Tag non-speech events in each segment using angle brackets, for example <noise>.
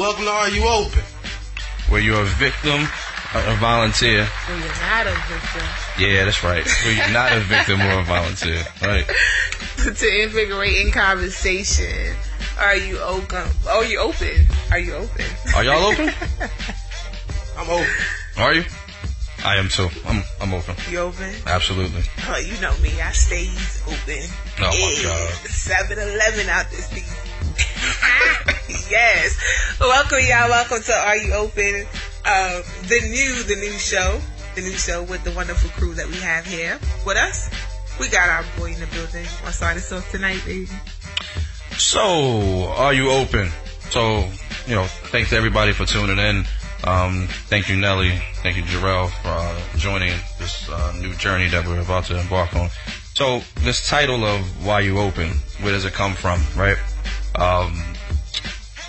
Welcome to Are You Open? Where you're a victim, or a volunteer. Where you're not a victim. Yeah, that's right. Where you're not a victim or a volunteer. Right. <laughs> to invigorating conversation. Are you open? Are you open? Are you open? Are y'all open? <laughs> I'm open. Are you? I am too. I'm I'm open. You open? Absolutely. Oh, you know me. I stays open. Oh my God. 7 Eleven out this piece. Yes. Welcome, y'all. Welcome to Are You Open? Uh, the new, the new show. The new show with the wonderful crew that we have here with us. We got our boy in the building. To start us off tonight, baby? So, are you open? So, you know, thanks everybody for tuning in. Um, thank you, Nelly. Thank you, Jarrell, for uh, joining this uh, new journey that we're about to embark on. So, this title of Why You Open, where does it come from, right? Um,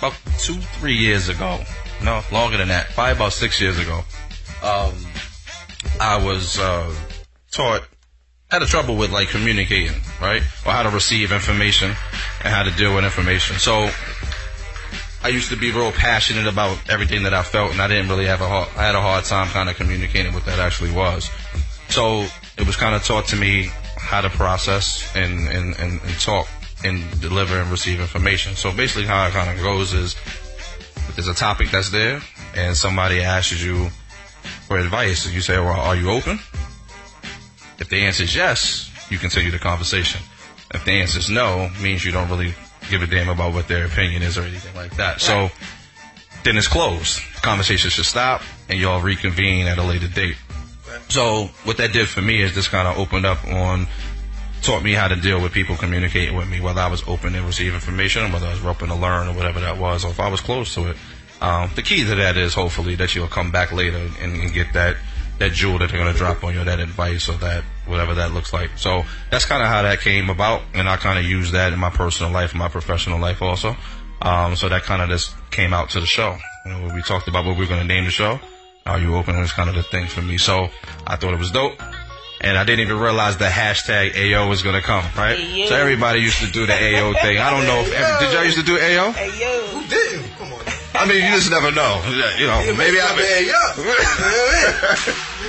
about two, three years ago, no, longer than that, probably about six years ago, um, I was uh, taught had a trouble with like communicating, right? Or how to receive information and how to deal with information. So I used to be real passionate about everything that I felt, and I didn't really have a hard, I had a hard time kind of communicating what that actually was. So it was kind of taught to me how to process and, and, and, and talk and deliver and receive information. So basically how it kind of goes is there's a topic that's there and somebody asks you for advice and you say, well, are you open? If the answer is yes, you continue the conversation. If the answer is no, means you don't really give a damn about what their opinion is or anything like that. So then it's closed. The conversation should stop and y'all reconvene at a later date. So what that did for me is just kind of opened up on, taught me how to deal with people communicating with me, whether I was open to receive information, or whether I was open to learn, or whatever that was, or if I was close to it. Um, the key to that is hopefully that you'll come back later and, and get that that jewel that they're going to drop on you, that advice or that whatever that looks like. So that's kind of how that came about, and I kind of use that in my personal life, my professional life also. Um, so that kind of just came out to the show. You know, we talked about what we are going to name the show. Are you open? was kind of the thing for me. So I thought it was dope. And I didn't even realize the hashtag AO was going to come, right? Ayo. So everybody used to do the AO thing. I don't know if, every, did y'all used to do AO? Hey, yo. Who didn't? Come on. I mean, you just never know. You know, maybe I, man.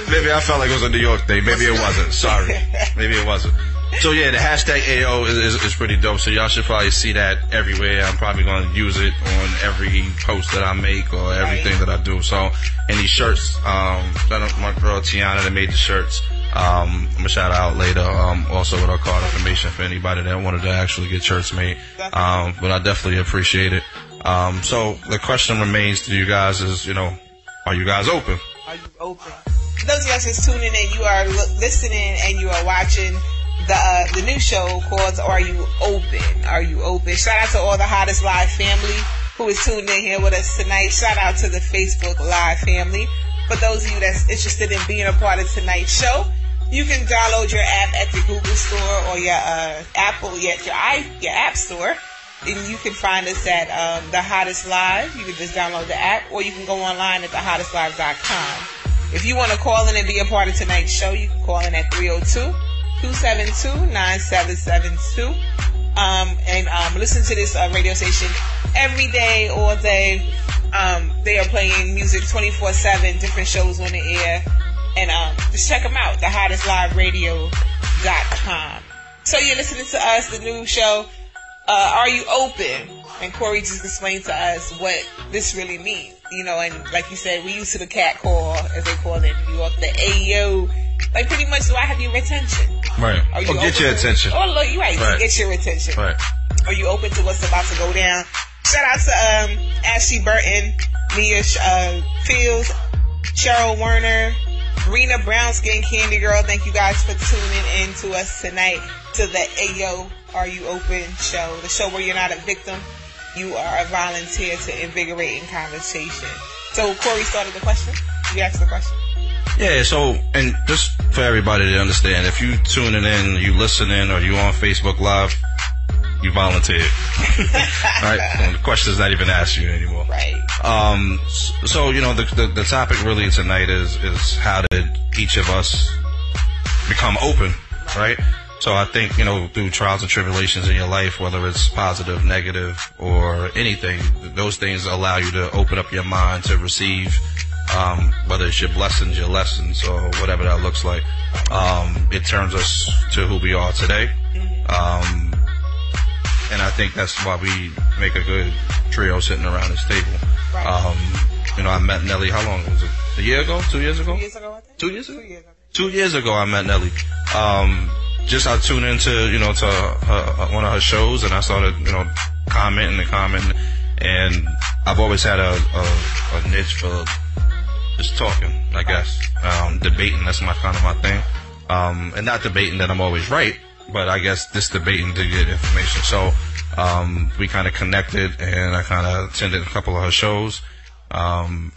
<laughs> Maybe I felt like it was a New York thing. Maybe it wasn't. Sorry. <laughs> Maybe it wasn't. So yeah, the hashtag AO is, is, is pretty dope. So y'all should probably see that everywhere. I'm probably going to use it on every post that I make or everything that I do. So, any shirts, um, my girl Tiana that made the shirts. Um, I'm gonna shout out later, um, also with our card information for anybody that wanted to actually get shirts made. Um, but I definitely appreciate it. Um, so the question remains to you guys is, you know, are you guys open? Are you open? Those of y'all just tuning in, you are listening and you are watching the uh, the new show called Are You Open? Are You Open? Shout out to all the hottest live family who is tuned in here with us tonight. Shout out to the Facebook Live family. For those of you that's interested in being a part of tonight's show, you can download your app at the Google Store or your uh, Apple, your your, i your App Store and you can find us at um, the hottest live you can just download the app or you can go online at thehottestlive.com if you want to call in and be a part of tonight's show you can call in at 302-272-9772 um, and um, listen to this uh, radio station every day all day um, they are playing music 24-7 different shows on the air and um, just check them out thehottestliveradio.com so you're listening to us the new show uh, are you open? And Corey just explained to us what this really means. You know, and like you said, we used to the cat call, as they call it in New York, the AO. Like pretty much, do I have your attention? Right. Are you Or get open your to- attention. Oh, look, you're right. Right. Get your attention. Right. Are you open to what's about to go down? Shout out to um, Ashley Burton, Mia uh, Fields, Cheryl Werner, Rena Brown Skin Candy Girl. Thank you guys for tuning in to us tonight to the AO Are You Open show, the show where you're not a victim, you are a volunteer to invigorating conversation. So Corey started the question. You asked the question. Yeah, so, and just for everybody to understand, if you tuning in, you listening, or you on Facebook Live, you volunteered. <laughs> right? And the question is not even asked you anymore. Right. Um, so, you know, the, the, the topic really tonight is, is how did each of us become open, right? So I think, you know, through trials and tribulations in your life, whether it's positive, negative, or anything, those things allow you to open up your mind to receive, um, whether it's your blessings, your lessons, or whatever that looks like. Um, it turns us to who we are today. Um, and I think that's why we make a good trio sitting around this table. Um, you know, I met Nelly, how long was it? A year ago? Two years ago? Two years ago. Two years ago? Two years ago. two years ago I met Nelly. Um, just I tuned into you know to her, one of her shows and I started you know commenting and commenting and I've always had a, a, a niche for just talking I guess. Um, debating that's my kind of my thing. Um, and not debating that I'm always right but I guess just debating to get information. So um, we kind of connected and I kind of attended a couple of her shows um,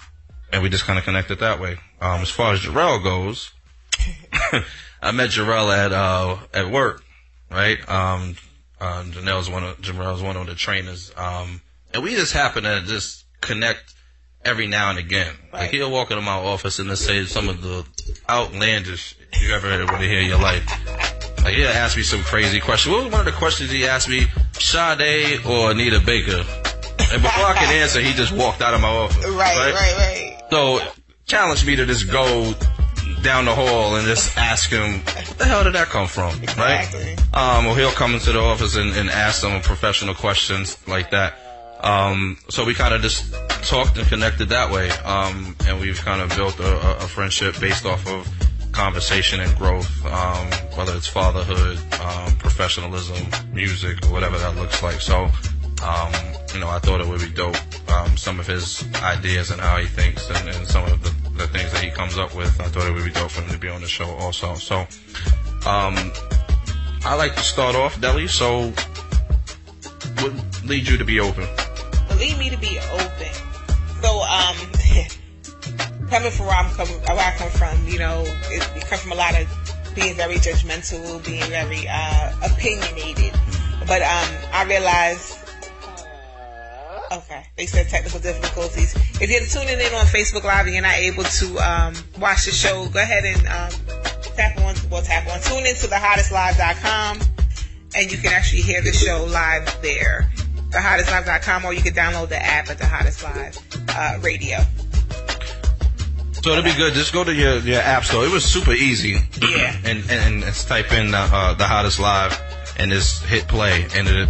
and we just kind of connected that way. Um, as far as Jarrell goes <laughs> I met Jarrell at uh at work, right? Um, uh, Janelle's one of Jarrell's one of the trainers, um, and we just happen to just connect every now and again. Like he'll walk into my office and say some of the outlandish you ever want to hear in your life. Like he'll ask me some crazy question. What was one of the questions he asked me? Sade or Anita Baker? And before I could answer, he just walked out of my office. Right, right, right. So challenge me to just go down the hall and just ask him, what the hell did that come from? Exactly. Right? Um, or he'll come into the office and, and ask some professional questions like that. Um, so we kind of just talked and connected that way. Um, and we've kind of built a, a- friendship based off of conversation and growth, um, whether it's fatherhood, um, professionalism, music, or whatever that looks like. So, um, you know, I thought it would be dope. Um, some of his ideas and how he thinks and, and some of the, the things that he comes up with. I thought it would be dope for him to be on the show also. So, I like to start off, Nelly. So, what leads you to be open? Lead me to be open. So, um, <laughs> coming from where I'm coming, where I come from, you know, it, it comes from a lot of being very judgmental, being very uh, opinionated. But um, I realized. Okay, they said technical difficulties. If you're tuning in on Facebook Live and you're not able to um, watch the show, go ahead and um, tap on, well, tap on, tune into thehottestlive.com and you can actually hear the show live there. TheHottestLive.com, or you can download the app at the Hottest Live uh, Radio. So it'll be good. Just go to your, your app store. It was super easy. Yeah. <clears throat> and, and, and just type in uh, uh, the hottest live and just hit play and it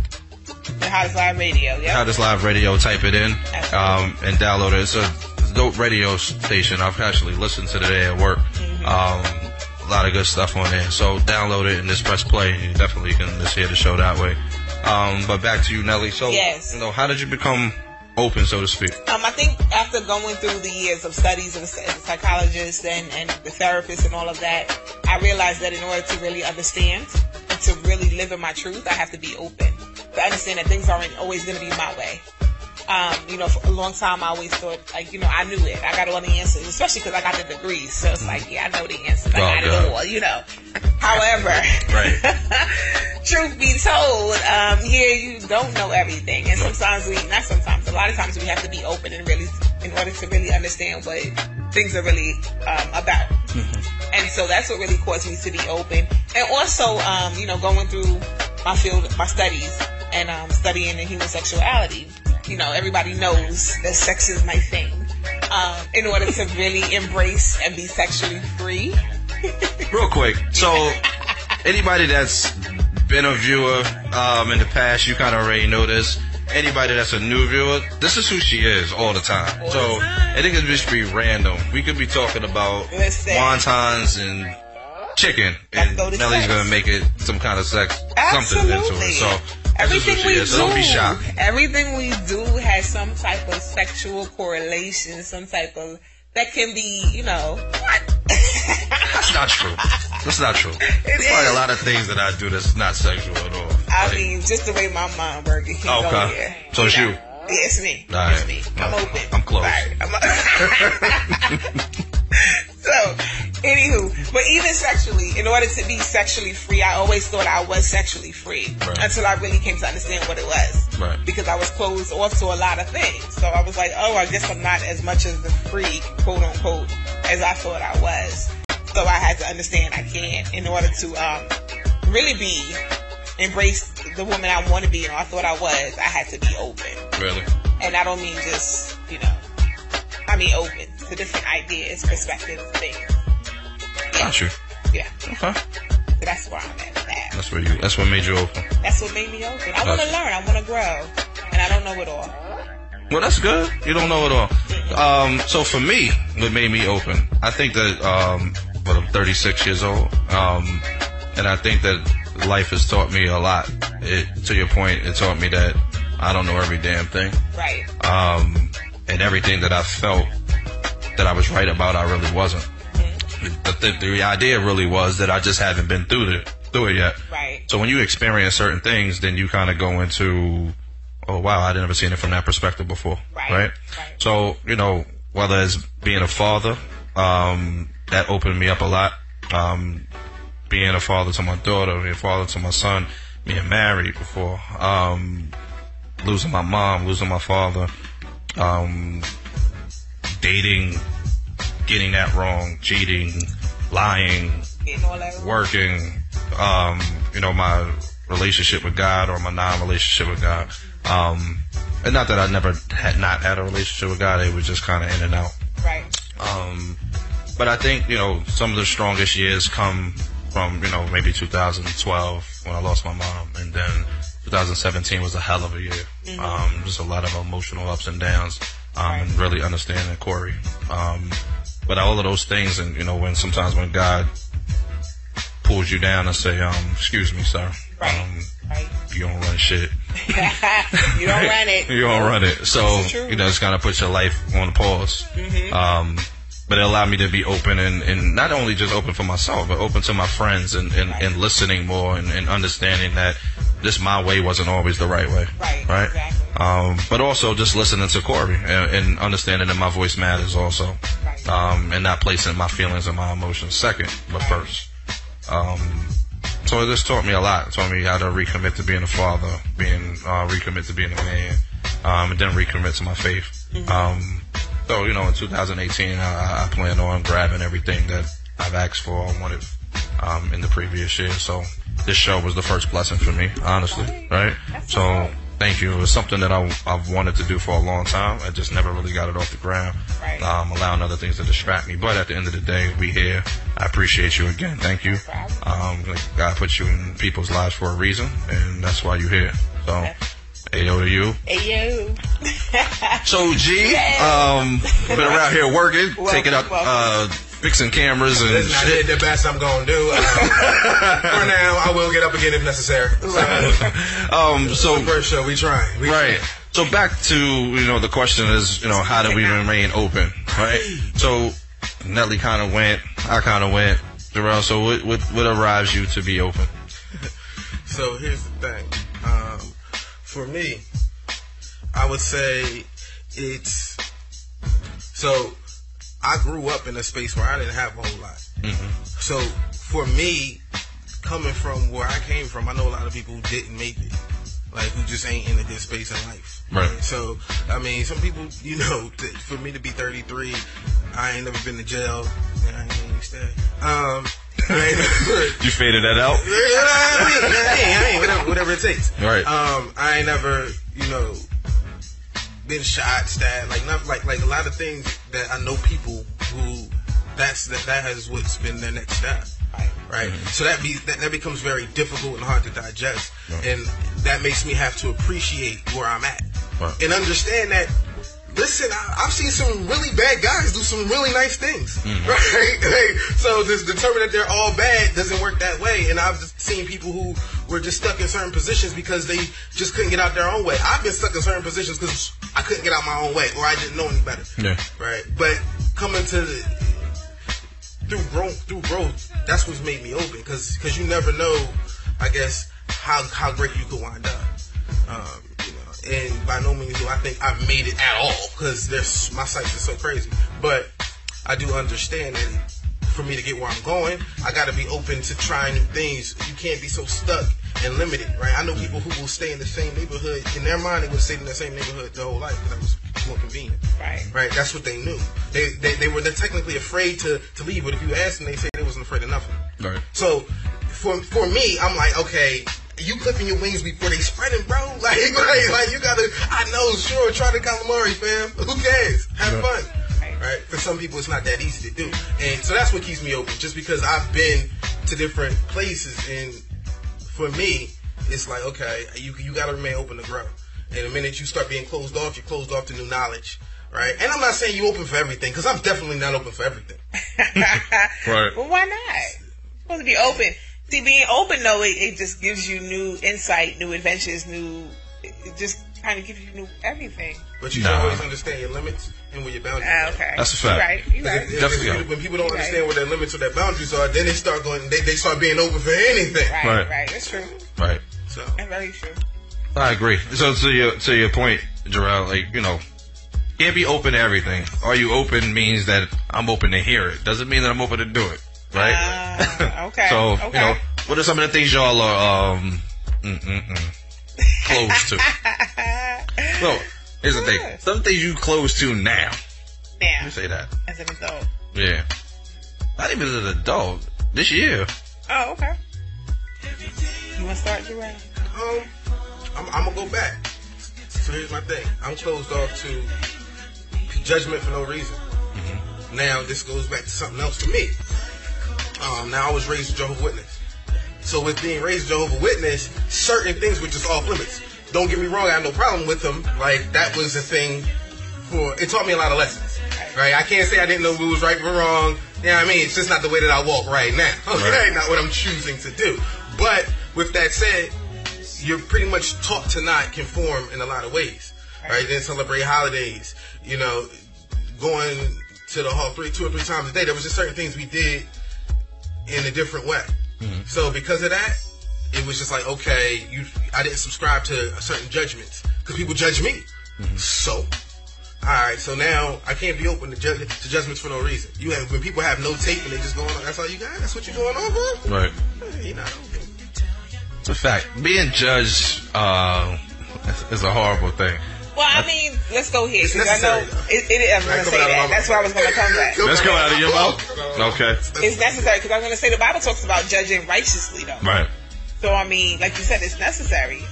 The Hottest Live Radio. Yeah. hottest live radio. Type it in um, and download it. It's a dope radio station. I've actually listened to today at work. Mm-hmm. Um, a lot of good stuff on there. So download it and just press play. And you definitely can just hear the show that way. Um, but back to you, Nelly. So, Yes. you know, how did you become open, so to speak? Um, I think after going through the years of studies as a, as a psychologist and, and the therapist and all of that, I realized that in order to really understand and to really live in my truth, I have to be open. To understand that things aren't always going to be my way. Um, you know, for a long time, I always thought, like, you know, I knew it. I got all the answers, especially because I got the degrees. So it's like, yeah, I know the answers. I Oh, got it all, you know. However, Right. <laughs> truth be told, um, yeah, you don't know everything, and sometimes we, not sometimes, a lot of times we have to be open and really, in order to really understand what things are really um, about. And so that's what really caused me to be open, and also, um, you know, going through my field, my studies, and um, studying the human sexuality. You know, everybody knows that sex is my thing. Um, in order to really embrace and be sexually free. <laughs> Real quick. So, anybody that's been a viewer um, in the past, you kind of already know this. Anybody that's a new viewer, this is who she is all the time. All so, the time. it could just be random. We could be talking about Listen. wontons and chicken, and go to Nelly's sex. gonna make it some kind of sex, something into it. So, is Everything we is. do, So don't be shocked. everything we do has some type of sexual correlation, some type of that can be, you know, what? That's not true. That's not true. <laughs> There's probably a lot of things that I do that's not sexual at all. I Like, mean, just the way my mind works, it can Okay. go there. So it's you. know. Yeah, it's me. All It's right. me. I'm Uh, open. I'm close. Sorry. I'm <laughs> <laughs> so, anywho, but even sexually, in order to be sexually free, I always thought I was sexually free Right. until I really came to understand what it was. Right. Because I was closed off to a lot of things. So I was like, oh, I guess I'm not as much as the freak, quote unquote, as I thought I was. So I had to understand I can't in order to um, really be embrace the woman I want to be and I thought I was, I had to be open. Really? And I don't mean just, you know, I mean open to different ideas, perspectives, things. Got you. Yeah. Okay. So that's where I'm at that. That's what you. That's what made you open. That's what made me open. I want to learn. I want to grow. And I don't know it all. Well, that's good. You don't know it all. Um, so for me, what made me open, I think that, um, well, I'm 36 years old. Um, and I think that life has taught me a lot. It, to your point, it taught me that I don't know every damn thing. Right. Um, and everything that I felt that I was right about, I really wasn't. The, the, the idea really was that I just haven't been through it, through it yet. Right. So when you experience certain things, then you kind of go into, oh wow, I didn't ever seen it from that perspective before, Right, right? right. So you know, whether it's being a father, um, that opened me up a lot. Um, being a father to my daughter, being a father to my son, being married before, um, losing my mom, losing my father, um, dating, getting that wrong, cheating, lying, Getting all that wrong. working, um, you know, my relationship with God or my non-relationship with God. Um, and not that I never had not had a relationship with God, it was just kind of in and out. Right. Um, but I think, you know, some of the strongest years come from, you know, maybe 2012 when I lost my mom. And then 2017 was a hell of a year. Um, just a lot of emotional ups and downs. Um, and really understanding Corey. Um, but all of those things, and you know, when sometimes when God pulls you down and say, um, "Excuse me, sir, Right. um, Right. you don't run shit. <laughs> you don't run it. You don't run it." So This is true. you know, it's kind of puts your life on pause. Um, but it allowed me to be open and, and not only just open for myself, but open to my friends and, and, and listening more and, and understanding that this my way wasn't always the right way. Right, Right. exactly. Um, but also just listening to Corey and, and understanding that my voice matters also. Right. Um, and not placing my feelings and my emotions second, but first. Um, so it just taught me a lot. It taught me how to recommit to being a father, being uh, recommit to being a man, um, and then recommit to my faith. Um, so you know, in 2018, I, I plan on grabbing everything that I've asked for or wanted um, in the previous year. So this show was the first blessing for me, honestly. Right. So thank you. It was something that I, I've wanted to do for a long time. I just never really got it off the ground. Right. Um, allowing other things to distract me. But at the end of the day, we here. I appreciate you again. Thank you. Um, God put you in people's lives for a reason, and that's why you're here. So, ayo to you. Hey yo. So G, um, been around here working, Welcome, taking up, uh, welcome. Fixing cameras and Listen, I shit. did the best I'm gonna do. Um, <laughs> for now, I will get up again if necessary. <laughs> So, Um, so first show, we trying. We Right. So back to you know the question is you know how do we remain open right? So Nelly kind of went, I kind of went. Jarrell, so what, what what arrives you to be open? <laughs> So here's the thing. Um, for me, I would say it's so I grew up in a space where I didn't have a whole lot. So for me, coming from where I came from, I know a lot of people who didn't make it. Like who just ain't in a good space in life. Right. So I mean, some people, you know, <laughs> t- for me to be 33, I ain't never been to jail. and I ain't even stay. Um, <laughs> ain't <laughs> You faded that out. yeah, I mean, I ain't, whatever, whatever it takes. Right. Um, I ain't never, you know, been shot, stabbed, like not like like a lot of things that I know people who that's that that has what's been their next step. Right. Right. Mm-hmm. So that be that, that becomes very difficult and hard to digest, and that makes me have to appreciate where I'm at Right. and understand that. Listen, I, I've seen some really bad guys do some really nice things, <laughs> right? Like, so just determine that they're all bad doesn't work that way. And I've just seen people who were just stuck in certain positions because they just couldn't get out their own way. I've been stuck in certain positions because I couldn't get out my own way or I didn't know any better, Yeah. right? But coming to the, through growth, through growth, that's what's made me open because you never know, I guess, how how great you could wind up. Um, you know, and by no means do I think I've made it at all because there's my sights are so crazy. But I do understand that for me to get where I'm going, I got to be open to trying new things. You can't be so stuck and limited, right? I know people who will stay in the same neighborhood. In their mind, they would stay in the same neighborhood their whole life because that was more convenient. Right. Right, that's what they knew. They they, they were they're technically afraid to, to leave, but if you ask them, they say they wasn't afraid of nothing. Right. So for for me, I'm like, okay, you clipping your wings before they spreading, bro. <laughs> Like, like, like you gotta. I know, sure, try the calamari, fam. Who cares? Have Right. fun. Right. For some people, it's not that easy to do, and so that's what keeps me open. Just because I've been to different places, and for me, it's like, okay, you you gotta remain open to grow. And the minute you start being closed off, you're closed off to new knowledge. Right. And I'm not saying you open for everything, because I'm definitely not open for everything. <laughs> Right. Well, why not? You're supposed to be open. See, being open though, it, it just gives you new insight, new adventures, new. It it just kind of gives you new everything. But you Nah. always understand your limits and where your boundaries Ah, are. okay. That's a You're fact. right. You're right. Because if- Definitely. if- When people don't Right. understand what their limits or their boundaries are, then they start going. They, they start being open for anything. Right, Right. right. That's true. Right. So That's very true. I agree. So to your to your point, Jarrell, like you know, can't be open to everything. Are you open means that I'm open to hear it. Doesn't mean that I'm open to do it. Right. Ah, <laughs> okay. so okay. you know, what are some of the things y'all are um mm, mm, mm, close to? <laughs> well, here's the thing. Some things you close to now. now, Let me say that. as an adult. Yeah. Not even as an adult. This year. Oh, okay. You want to start, Jerome? um, I'm, I'm gonna go back. So here's my thing. I'm closed off to judgment for no reason. Now this goes back to something else for me. Um, now I was raised a Jehovah Witness. So with being raised a Jehovah Witness, certain things were just off limits. Don't get me wrong, I have no problem with them. Like that was a thing for it taught me a lot of lessons. Right? I can't say I didn't know who was right or wrong. You know what I mean? It's just not the way that I walk right now. <laughs> Okay? Right. Not what I'm choosing to do. But with that said, you're pretty much taught to not conform in a lot of ways. Right? Then celebrate holidays. You know, going to the hall three, two or three times a day. There was just certain things we did in a different way. So because of that, it was just like okay, you. I didn't subscribe to certain judgments because people judge me. So, all right. So now I can't be open to, ju- to judgments for no reason. You have when people have no tape and they just going on. That's all you got. That's what you're going on for. Right. Hey, You're not. It's a fact. Being judged uh, is a horrible thing. Well, I mean, let's go here. It's 'cause I know it, it, I was going to say that. That's where I was going to come back. Let's go out of your mouth. Okay. It's necessary because I'm going to say the Bible talks about judging righteously, though. Right. So I mean, like you said, it's necessary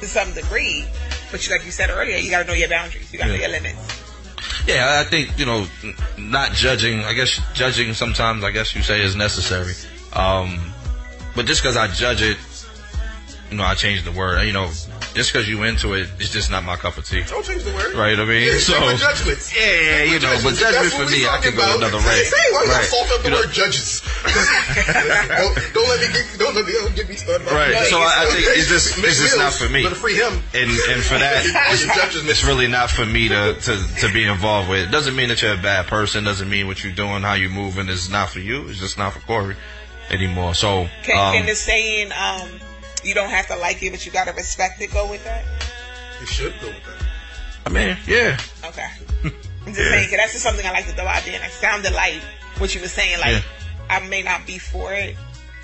to some degree. But you, like you said earlier, you got to know your boundaries. You got to know Yeah. your limits. Yeah, I think you know, not judging. I guess judging sometimes. I guess you say is necessary. Um, but just because I judge it, you know, I change the word. You know, just because you into it, it's just not my cup of tea. Don't change the word. Right? I mean, Yeah, so judgments. yeah, yeah, you know, but judgment for me, I can go about. another way. Say, why you Right. gotta salt up the You know- judges? <laughs> don't, don't let me get, don't let me don't get me started. about Right. So I, I think it's just it's just not for me. But free him. and and for that, <laughs> it's, it's really not for me to, to to be involved with. It doesn't mean that you're a bad person. Doesn't mean what you're doing, how you're moving is not for you. It's just not for Corey anymore. So Can, um, can the saying, um, you don't have to like it, but you got to respect it, go with that? You should go with that. I mean, yeah, Okay. I'm <laughs> just saying, 'cause that's just something I like to throw out there. And it sounded like what you were saying. Like, Yeah. I may not be for it,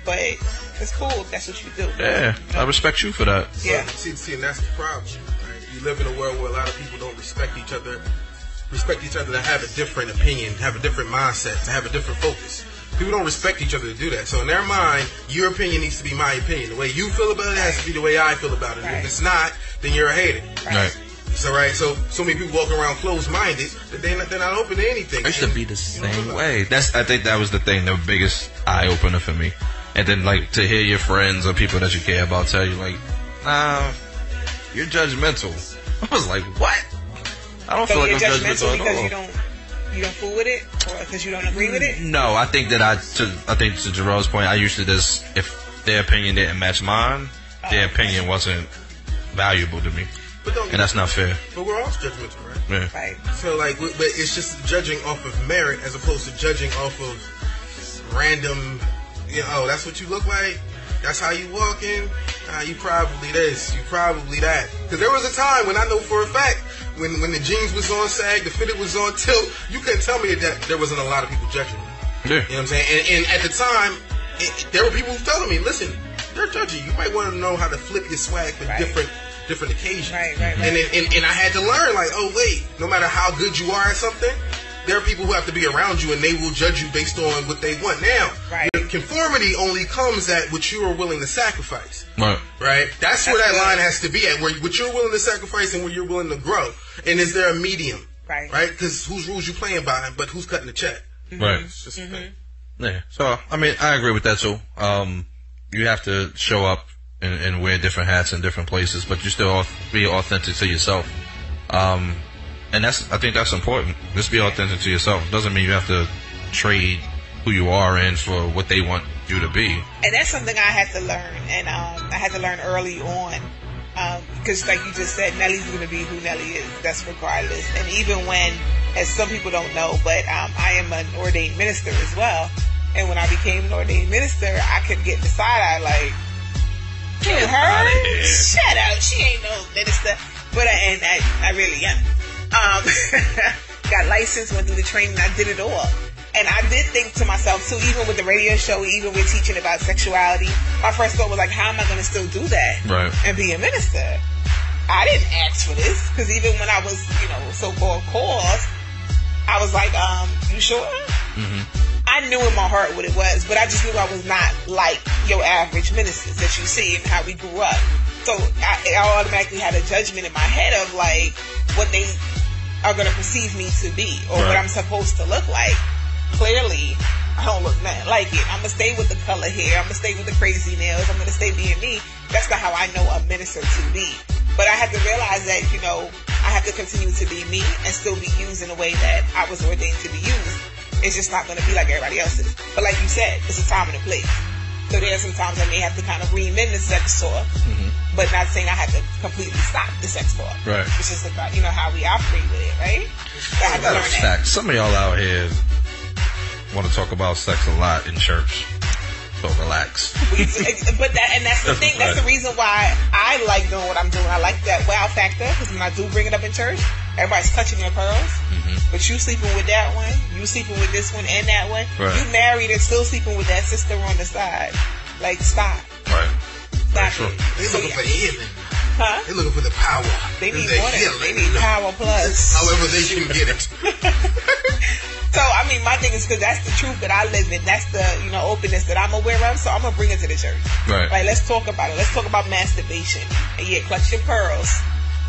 but it's cool that's what you do. yeah. I respect you for that. Yeah. See, see, and that's the problem. Right? You live in a world where a lot of people don't respect each other, respect each other to have a different opinion, have a different mindset, to have a different focus. People don't respect each other to do that. So in their mind, your opinion needs to be my opinion. The way you feel about it has to be the way I feel about it. Right. If it's not, then you're a hater. Right. So right, so so many people walk around closed-minded that they're not, they're not open to anything. I should be the same way. That's I think that was the thing, the biggest eye opener for me. And then like to hear your friends or people that you care about tell you like, nah, you're judgmental. <laughs> I was like, what? I don't So feel like I'm judgmental judgmental because at all. You don't fool with it, or because you don't agree with it. No, I think that I to I think to Jerome's point, I used to just if their opinion didn't match mine, their opinion wasn't valuable to me, but don't and that's not fair. But we're all judgmental, right? Yeah. Right. So like, but it's just judging off of merit as opposed to judging off of random. You know, oh, that's what you look like. That's how you walking. Uh, you probably this. You probably that. Because there was a time when I know for a fact when when the jeans was on sag, the fitted was on tilt. You couldn't tell me that there wasn't a lot of people judging me. Yeah. You know what I'm saying? And, and at the time, it, it- there were people telling me, "Listen, they're judging. You might want to know how to flip your swag for Right. different different occasions." Right, right, right. And, then- and and I had to learn, like, oh wait, no matter how good you are at something, there are people who have to be around you and they will judge you based on what they want. Now, Right. conformity only comes at what you are willing to sacrifice. Right. Right? That's where that That's line has to be at, where what you're willing to sacrifice and where you're willing to grow. And is there a medium? Right. Right? Because whose rules you playing by, but who's cutting the check? Right. It's just Mm-hmm. Yeah. So I mean, I agree with that too. Um, you have to show up and, and wear different hats in different places, but you still be authentic to yourself. Um, and that's I think that's important. Just be authentic to yourself. Doesn't mean you have to trade who you are in for what they want you to be. and that's something I had to learn, and um, I had to learn early on. Because, like you just said, Nelly's going to be who Nelly is. That's regardless. And even when, as some people don't know, but um, I am an ordained minister as well. And when I became an ordained minister, I could get the side eye like, "Who her? Shut up! She ain't no minister." But I, and I, I really am. Um, <laughs> got licensed, went through the training, I did it all. And I did think to myself too, even with the radio show, even with teaching about sexuality, my first thought was like, how am I going to still do that Right. and be a minister? I didn't ask for this because even when I was, you know, so-called called, I was like, um, you sure? hmm I knew in my heart what it was, but I just knew I was not like your average ministers that you see and how we grew up. So I, I automatically had a judgment in my head of like what they are going to perceive me to be or what I'm supposed to look like. Clearly, I don't look nothing like it. I'm gonna stay with the color hair. I'm gonna stay with the crazy nails. I'm gonna stay being me. That's not how I know a minister to be. But I had to realize that you know I have to continue to be me and still be used in a way that I was ordained to be used. It's just not gonna be like everybody else's. But like you said, it's a time and a place. So there are some times I may have to kind of ream in the sex talk, mm-hmm. but not saying I have to completely stop the sex talk. Right. It's just about you know how we operate with it, right? So I to learn that. fact, some of y'all out here want to talk about sex a lot in church. So relax. <laughs> But that and that's the thing. That's the reason why I like doing what I'm doing. I like that wow factor because when I do bring it up in church, everybody's touching their pearls. hmm But you sleeping with that one, you sleeping with this one and that one. Right. You married and still sleeping with that sister on the side. Like stop, Right. stop True. it. They So, looking yeah. for healing. Huh? They looking for the power. They need the more. than- They need power plus. <laughs> However they can get it. <laughs> So I mean, my thing is because that's the truth that I live in. That's the you know openness that I'm aware of. So I'm gonna bring it to the church. Right. Like let's talk about it. Let's talk about masturbation. And yeah, clutch your pearls.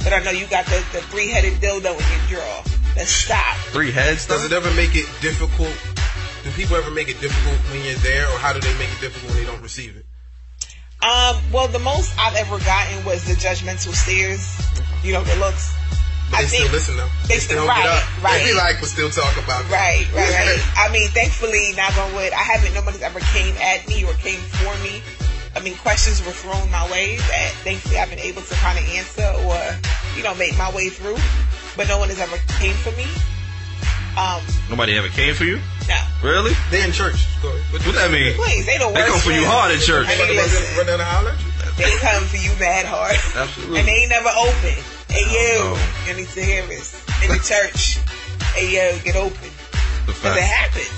But I know you got the, the three headed dildo in your drawer. Let's stop. Three heads. Does it ever make it difficult? Do people ever make it difficult when you're there, or how do they make it difficult when they don't receive it? Um, well, the most I've ever gotten was the judgmental stares. You know, the looks. But I they think still listen though. they They still still- don't get right, up. right. They be like, but still talk about it. Right, right, right. <laughs> I mean, thankfully, knock on wood, I haven't, nobody's ever came at me or came for me. I mean, questions were thrown my way that thankfully I've been able to kind of answer or, you know, make my way through. But no one has ever came for me. Um, Nobody ever came for you. No. Really? They in church. What, ahead. What that mean? Please, they don't They come for you hard in church. I mean, listen, run down the holler they come for you mad hard. Absolutely. And they ain't never open. Hey, you, no. you need to hear this. In the church. Hey, yo, get open. The Because it fact. happens.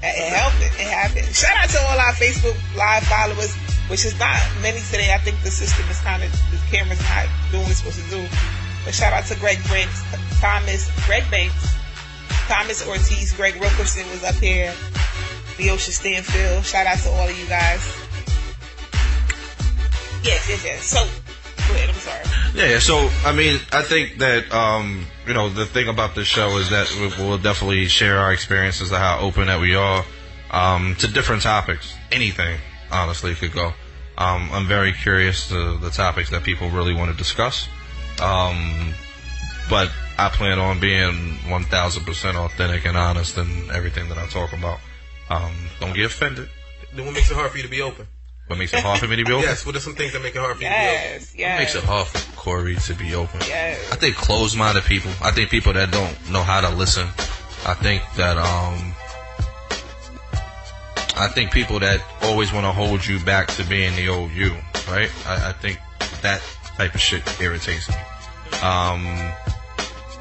It it happened. It happened. Shout out to all our Facebook Live followers, which is not many today. I think the system is kind of, the camera's not doing what it's supposed to do. But shout out to Greg Banks, Thomas, Greg Banks, Thomas Ortiz, Greg Wilkerson was up here, Leosha Stanfield. Shout out to all of you guys. Yes, yes, yes. So, ahead. I'm sorry. Yeah, so I mean, I think that um, you know the thing about this show is that we- we'll definitely share our experiences of how open that we are um, to different topics. Anything, honestly, could go. Um, I'm very curious to the topics that people really want to discuss, um, but I plan on being 1,000% authentic and honest in everything that I talk about. Um, don't get offended. Then what makes it hard for you to be open? What makes it hard for me to be open? Yes. What are some things that make it hard for you Yes, What yes. makes it hard for Corey to be open? Yes. I think closed-minded people. I think people that don't know how to listen. I think that um, I think people that always want to hold you back to being the old you. Right? I, I think that type of shit irritates me. Um,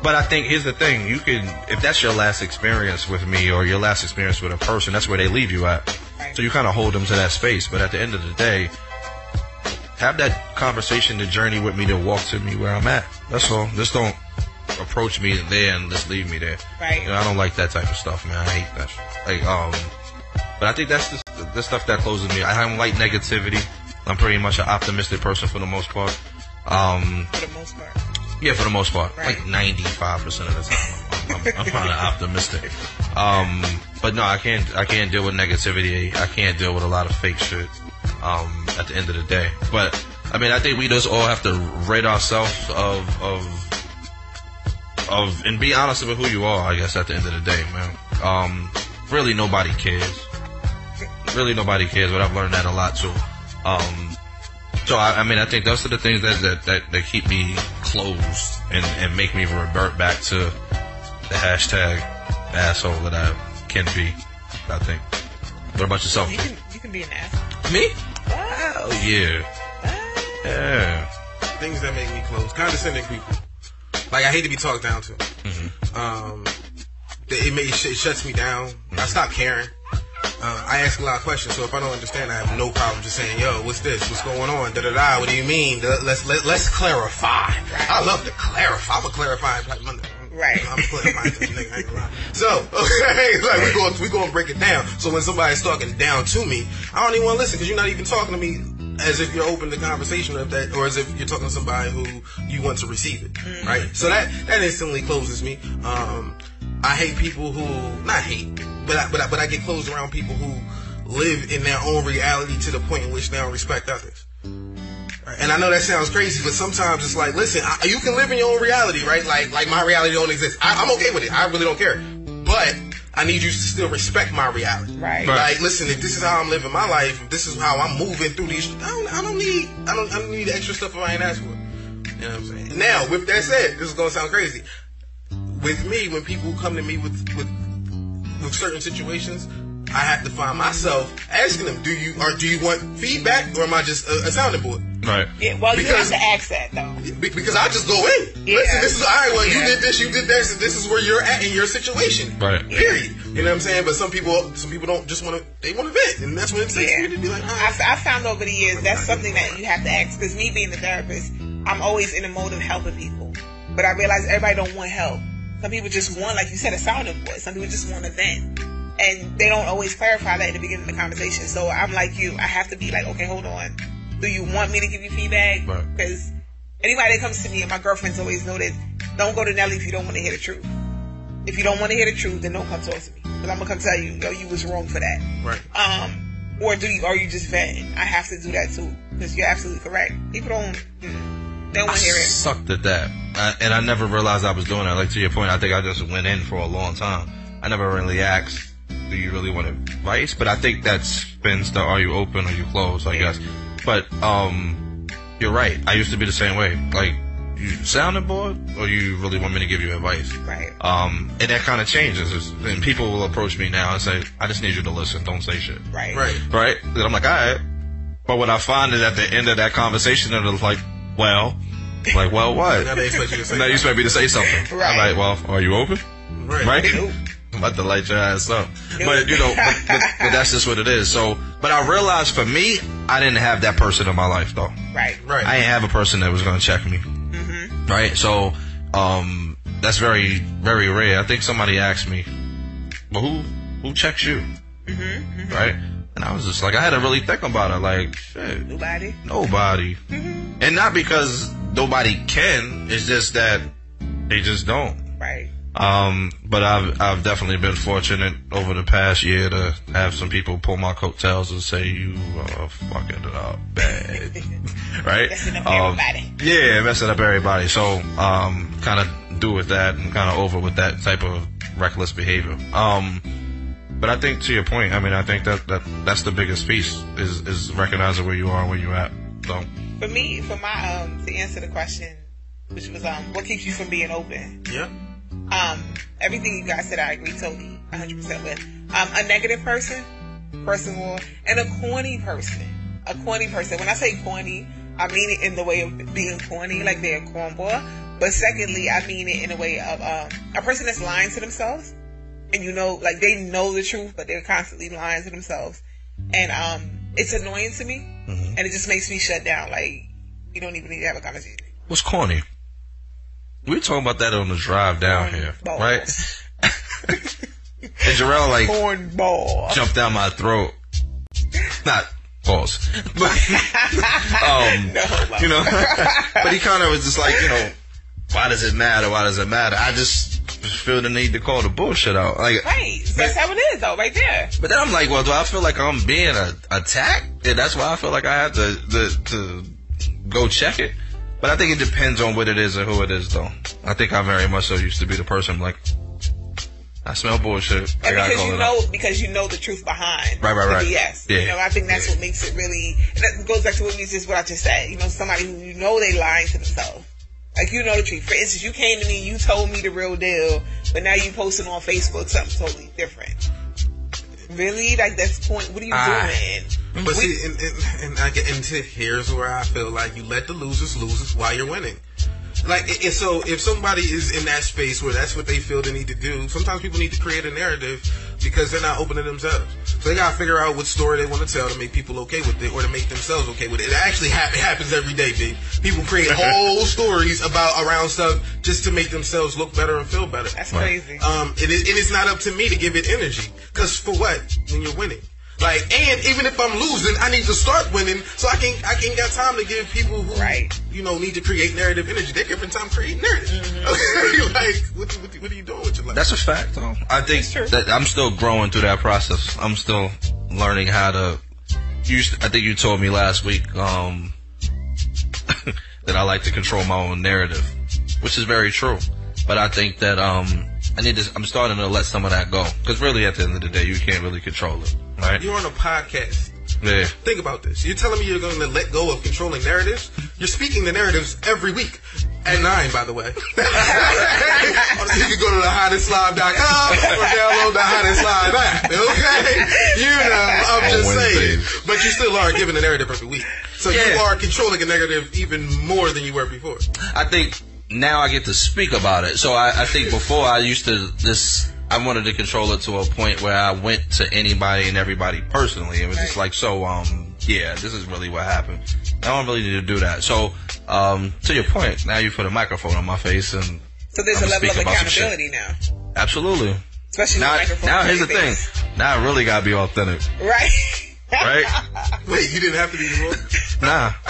but I think here's the thing: you can, if that's your last experience with me or your last experience with a person, that's where they leave you at. Right. So you kind of hold them to that space. But at the end of the day, have that conversation, the journey with me to walk to me where I'm at. That's all. Just don't approach me there and just leave me there. Right. You know, I don't like that type of stuff, man. I hate that. Like, um, but I think that's the, the stuff that closes me. I don't like negativity. I'm pretty much an optimistic person for the most part. Um, For the most part. Yeah, for the most part, Right. like 95 percent of the time, I'm, I'm, I'm kind of optimistic. Um, but no, I can't. I can't deal with negativity. I can't deal with a lot of fake shit. Um, at the end of the day, but I mean, I think we just all have to rid ourselves of of of and be honest about who you are. I guess at the end of the day, man. Um, really, nobody cares. Really, nobody cares. But I've learned that a lot too. Um, so I, I mean, I think those are the things that that, that, that keep me closed and, and make me revert back to the hashtag asshole that I can be. I think. What about yourself? You can you can be an ass. Me? Hell yeah, yeah. Things that make me close. Condescending people. Like I hate to be talked down to. Mm-hmm. Um, it, it, may, it shuts me down. I stop caring. Uh, I ask a lot of questions, so if I don't understand, I have no problem just saying, "Yo, what's this? What's going on? Da da da. What do you mean? Da- Let's let, let's clarify." I love to clarify. I'm a clarifying type Monday. Right. I'm clarifying nigga. I ain't gonna lie. So <laughs> okay, like we going we going to break it down. So when somebody's talking down to me, I don't even want to listen because you're not even talking to me as if you're open to conversation or that, or as if you're talking to somebody who you want to receive it, right? So that that instantly closes me. Um, I hate people who not hate, but I, but I, but I get closed around people who live in their own reality to the point in which they don't respect others. And I know that sounds crazy, but sometimes it's like, listen, I, you can live in your own reality, right? Like like my reality don't exist. I, I'm okay with it. I really don't care, but I need you to still respect my reality. Right. right. Like, listen, if this is how I'm living my life, if this is how I'm moving through these, I don't, I don't need, I don't, I don't need extra stuff if I ain't asked for. You know what I'm saying? Now, with that said, this is gonna sound crazy. With me, when people come to me with with with certain situations, I have to find myself asking them, "Do you or do you want feedback, or am I just a, a sounding board?" Right. Yeah, well, you have Because- to ask that though. Be- because I just go in. Yeah. Listen, this is all right. Well, you did this, you did this, and this is where you're at in your situation. Right. Period. You know what I'm saying? But some people, some people don't just want to. They want to vent, and that's when it takes Yeah. me to be like, all I. I found over the years that's something that you have to ask because me being a therapist, I'm always in the mode of helping people, but I realize everybody don't want help. Some people just want, like you said, a sounding board. Some people just want to vent, and they don't always clarify that in the beginning of the conversation. So I'm like you, I have to be like, okay, hold on. Do you want me to give you feedback? Right. Because anybody that comes to me, and my girlfriends always know this, don't go to Nelly if you don't want to hear the truth. If you don't want to hear the truth, then don't come talk to me. Because I'm gonna come tell you, yo, you was wrong for that. right. Um, or do you, are you just venting? I have to do that too because you're absolutely correct. People don't, they don't want to hear it. sucked at that, I, and I never realized I was doing that. Like to your point, I think I just went in for a long time. I never really asked, "Do you really want advice?" But I think that spins the "Are you open? Are you closed?" I guess. But um, you're right. I used to be the same way. Like, you sounding bored, or you really want me to give you advice? Right. Um, and that kind of changes. It's- And people will approach me now and say, "I just need you to listen. Don't say shit." Right. Right. right? Then I'm like, all right. But what I find is at the end of that conversation, they're like, well, like, well, what? Now they expect you to say. Now you expect me to say something. Right. I'm like, well, are you open? right. Right? Nope. I'm about to light your ass up. But, you know, but, but, but that's just what it is. So, but I realized for me, I didn't have that person in my life, though. Right. Right. I didn't have a person that was going to check me. Mm-hmm. Right? So, um, that's very, very rare. I think somebody asked me, well, who, who checks you? Mm-hmm. Mm-hmm. Right? And I was just like, I had to really think about it. Like, shit, Nobody. nobody. And not because nobody can, it's just that they just don't. Right. Um, but I've I've definitely been fortunate over the past year to have some people pull my coattails and say you are fucking it up bad, <laughs> right? Messing up Um, everybody. Yeah, messing up everybody. So um, kind of do with that and kind of over with that type of reckless behavior. Um, but I think to your point, I mean, I think that, that that's the biggest piece is is recognizing where you are, and where you're at. So For me, for my um, to answer the question, which was um, what keeps you from being open? Yeah. Um, everything you guys said, I agree totally, 100 percent with. Um, a negative person, first of all, and a corny person. A corny person. When I say corny, I mean it in the way of being corny, like they're a cornball. But secondly, I mean it in a way of um, a person that's lying to themselves, and you know, like they know the truth, but they're constantly lying to themselves, and um, it's annoying to me, and it just makes me shut down. Like you don't even need to have a conversation. what's corny? we were talking about that on the drive down here, Balls. right? <laughs> and Jarrell like Corn ball. jumped down my throat. Not balls, but <laughs> um, No, you know, <laughs> but he kind of was just like, you know, why does it matter? Why does it matter? I just feel the need to call the bullshit out. Like, Right. That's how it is, though, right there. but then I'm like, well, do I feel like I'm being a, attacked? And that's why I feel like I have to, to to go check it. But I think it depends on what it is and who it is, though. I think I very much so used to be the person like, I smell bullshit. And gotta because you know, because you know the truth behind Right, right, right. BS. Yeah. You know, I think that's what makes it really. That goes back to what you just what I just said. You know, somebody who you know they lying to themselves. Like you know the truth. For instance, you came to me, you told me the real deal, but now you posting on Facebook something totally different. Really? Like that's the point. What are you Ah. doing? But We- see, and, and, and I get into here's where I feel like you let the losers lose while you're winning. Like, i- i- so if somebody is in that space where that's what they feel they need to do, sometimes people need to create a narrative because they're not opening themselves. So they gotta figure out what story they want to tell to make people okay with it or to make themselves okay with it. It actually hap- it happens every day, big. People create <laughs> whole stories about around stuff just to make themselves look better and feel better. That's Right. crazy. Um, it is, and it's not up to me to give it energy. Cause for what? When you're winning. Like, and even if I'm losing, I need to start winning so I can, I can got time to give people who, Right. you know, need to create narrative energy. They're giving time creating narrative. Mm-hmm. <laughs> like, what, what, what are you doing with your life? That's a fact, though. I think that I'm still growing through that process. I'm still learning how to. You, I think you told me last week um, <laughs> that I like to control my own narrative, which is very true. But I think that um, I need to. I'm starting to let some of that go because really, at the end of the day, you can't really control it, right? You're on a podcast. Yeah. Think about this. You're telling me you're going to let go of controlling narratives? You're speaking the narratives every week. At nine, by the way. <laughs> you can go to the hottestlive.com or download the hottest live app. Okay? You know, I'm just saying. But you still are giving a narrative every week. So you are controlling a narrative even more than you were before. I think now I get to speak about it. So I, I think before I used to this. I wanted to control it to a point where I went to anybody and everybody personally. It was just like, so, um, yeah, this is really what happened. I don't really need to do that. So, um, to your point, now you put a microphone on my face and So there's I'ma a level of about some shit. accountability now, absolutely. especially Now, with microphone. now here's the on thing. Now I really gotta be authentic, Right. right? <laughs> Wait, you didn't have to be wrong? nah. <laughs>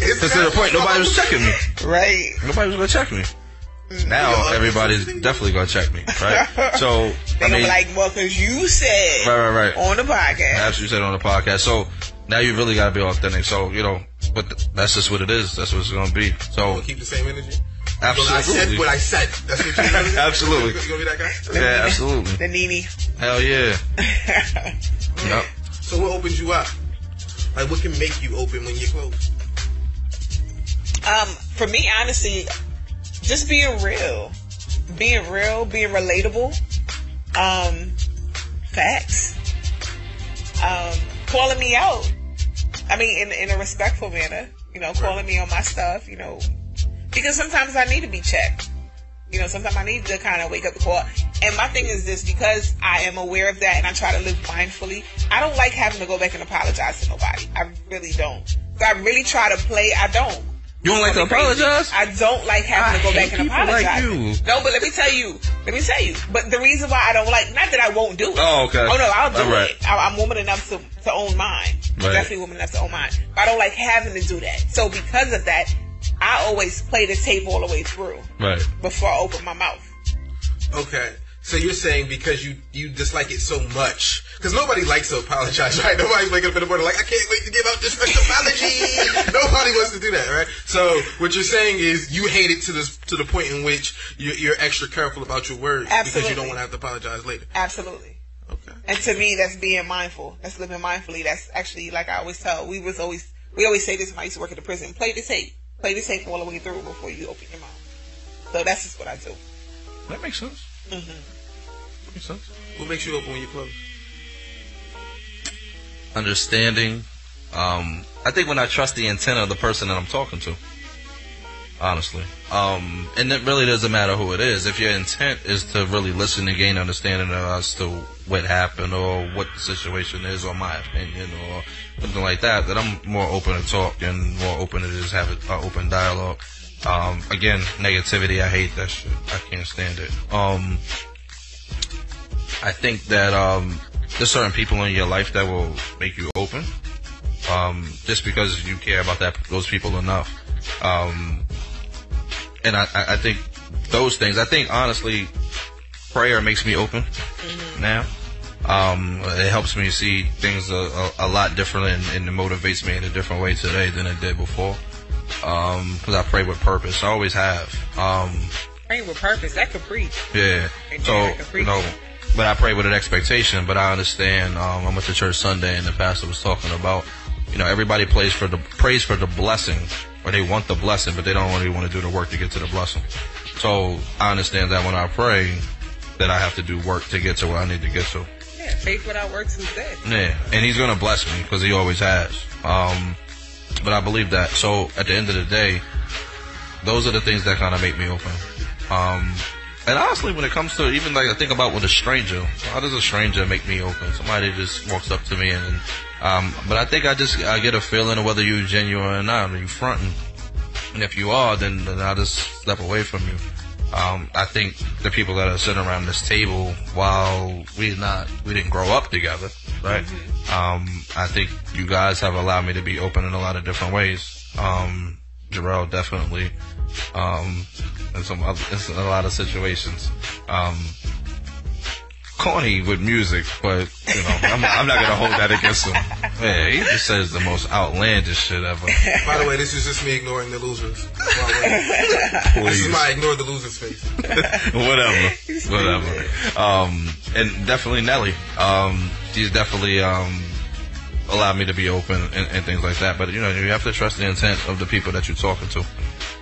It's Cause to the point, nobody was checking me. right. Nobody was gonna check me. Now everybody's definitely gonna check me, right? So, <laughs> They I gonna mean, be like, well, because you said right, right, right. on the podcast. As you said on the podcast. So now you really got to be authentic. So you know, but th- that's just what it is. That's what it's going to be. So gonna keep the same energy? Absolutely. I said what I said. That's what you're gonna <laughs> do? Absolutely. You gonna be that guy? yeah, absolutely, The Nene. hell yeah. <laughs> Yep. So what opens you up? Like what can make you open when you're closed? Um, for me, honestly, just being real, being real, being relatable. Um, facts. Um, calling me out. I mean, in in a respectful manner. You know, calling me on my stuff. You know, because sometimes I need to be checked. You know, sometimes I need to kind of wake up the call. And my thing is this: because I am aware of that and I try to live mindfully, I don't like having to go back and apologize to nobody. I really don't. So I really try to play. I don't. You don't like to Call crazy. apologize? I don't like having I to go back and people like apologize. you. No, but let me tell you. Let me tell you. But the reason why I don't like, not that I won't do it. Oh, okay. Oh no, I'll do All right. it. I, I'm woman enough to, to own mine. I'm Right. definitely woman enough to own mine. But I don't like having to do that. So because of that, I always play the tape all the way through Right. before I open my mouth. Okay. So you're saying because you you dislike it so much, because nobody likes to apologize, <laughs> right? Nobody's waking up in the morning like, I can't wait to give out this first apology. <laughs> Nobody wants to do that, right? So what you're saying is you hate it to the to the point in which you're, you're extra careful about your words because you don't want to have to apologize later. Absolutely. Okay. And to me, that's being mindful. That's living mindfully. That's actually, like I always tell, we was always, we always say this when I used to work at the prison. Play the tape. Play the tape all the way through before you open your mouth. So that's just what I do. That makes sense. Mm-hmm. What makes you open when you close? Understanding. Um, I think when I trust the intent of the person that I'm talking to. Honestly. Um, and it really doesn't matter who it is. If your intent is to really listen and gain understanding as to what happened or what the situation is or my opinion or something like that, then I'm more open to talk and more open to just have an open dialogue. Um, again, negativity. I hate that shit. I can't stand it. Um, I think that um, there's certain people in your life that will make you open. Um, just because you care about that those people enough. Um, and I, I think those things. I think honestly, prayer makes me open mm-hmm. now. Um, it helps me see things a, a, a lot different and, and, it motivates me in a different way today than it did before. Um, cause I pray with purpose. I always have. Um, praying with purpose, that could preach. Yeah. So, you know, but I pray with an expectation, but I understand, um, I went to church Sunday and the pastor was talking about, you know, everybody plays for the, prays for the blessing or they want the blessing, but they don't really want to do the work to get to the blessing. So I understand that when I pray, that I have to do work to get to where I need to get to. Yeah, faith without works is dead. Yeah, and He's gonna bless me because He always has. Um, but I believe that. So at the end of the day, those are the things that kind of make me open. Um, and honestly, when it comes to even like I think about with a stranger, how does a stranger make me open? Somebody just walks up to me and, um, but I think I just I get a feeling of whether you're genuine or not, or you fronting. And if you are, then, then I'll just step away from you. Um, I think the people that are sitting around this table, while we not we didn't grow up together, right? Mm-hmm. Um, I think you guys have allowed me to be open in a lot of different ways. Um, Jarrell definitely, um, in some other, in a lot of situations. Um, corny with music, but you know, I'm, I'm not gonna hold that against him. Yeah, he just says the most outlandish shit ever. By the way, this is just me ignoring the losers. <laughs> this is my ignore the losers face. <laughs> whatever, whatever. Um, and definitely Nelly. Um, she's definitely um allowed me to be open and, and things like that. But you know, you have to trust the intent of the people that you're talking to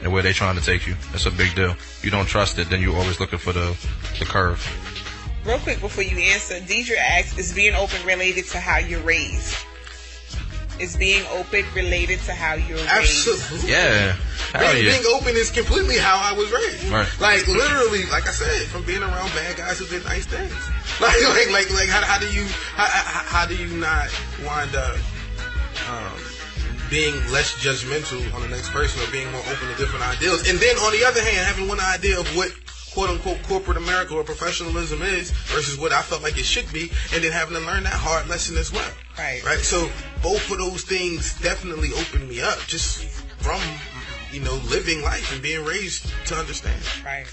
and where they're trying to take you. That's a big deal. you don't trust it, then you're always looking for the the curve real quick before you answer, Deidre asks, is being open related to how you're raised? Is being open related to how you're raised? Absolutely. Yeah. Being, yeah. being, open is completely how I was raised. Right. Like literally, like I said, from being around bad guys who did nice things. <laughs> Like, like, like, like how, how do you, how, how, how do you not wind up um, being less judgmental on the next person or being more open to different ideals? And then on the other hand, having one idea of what quote unquote corporate America or professionalism is versus what I felt like it should be, and then having to learn that hard lesson as well. Right. Right. So both of those things definitely opened me up just from you know living life and being raised to understand. Right.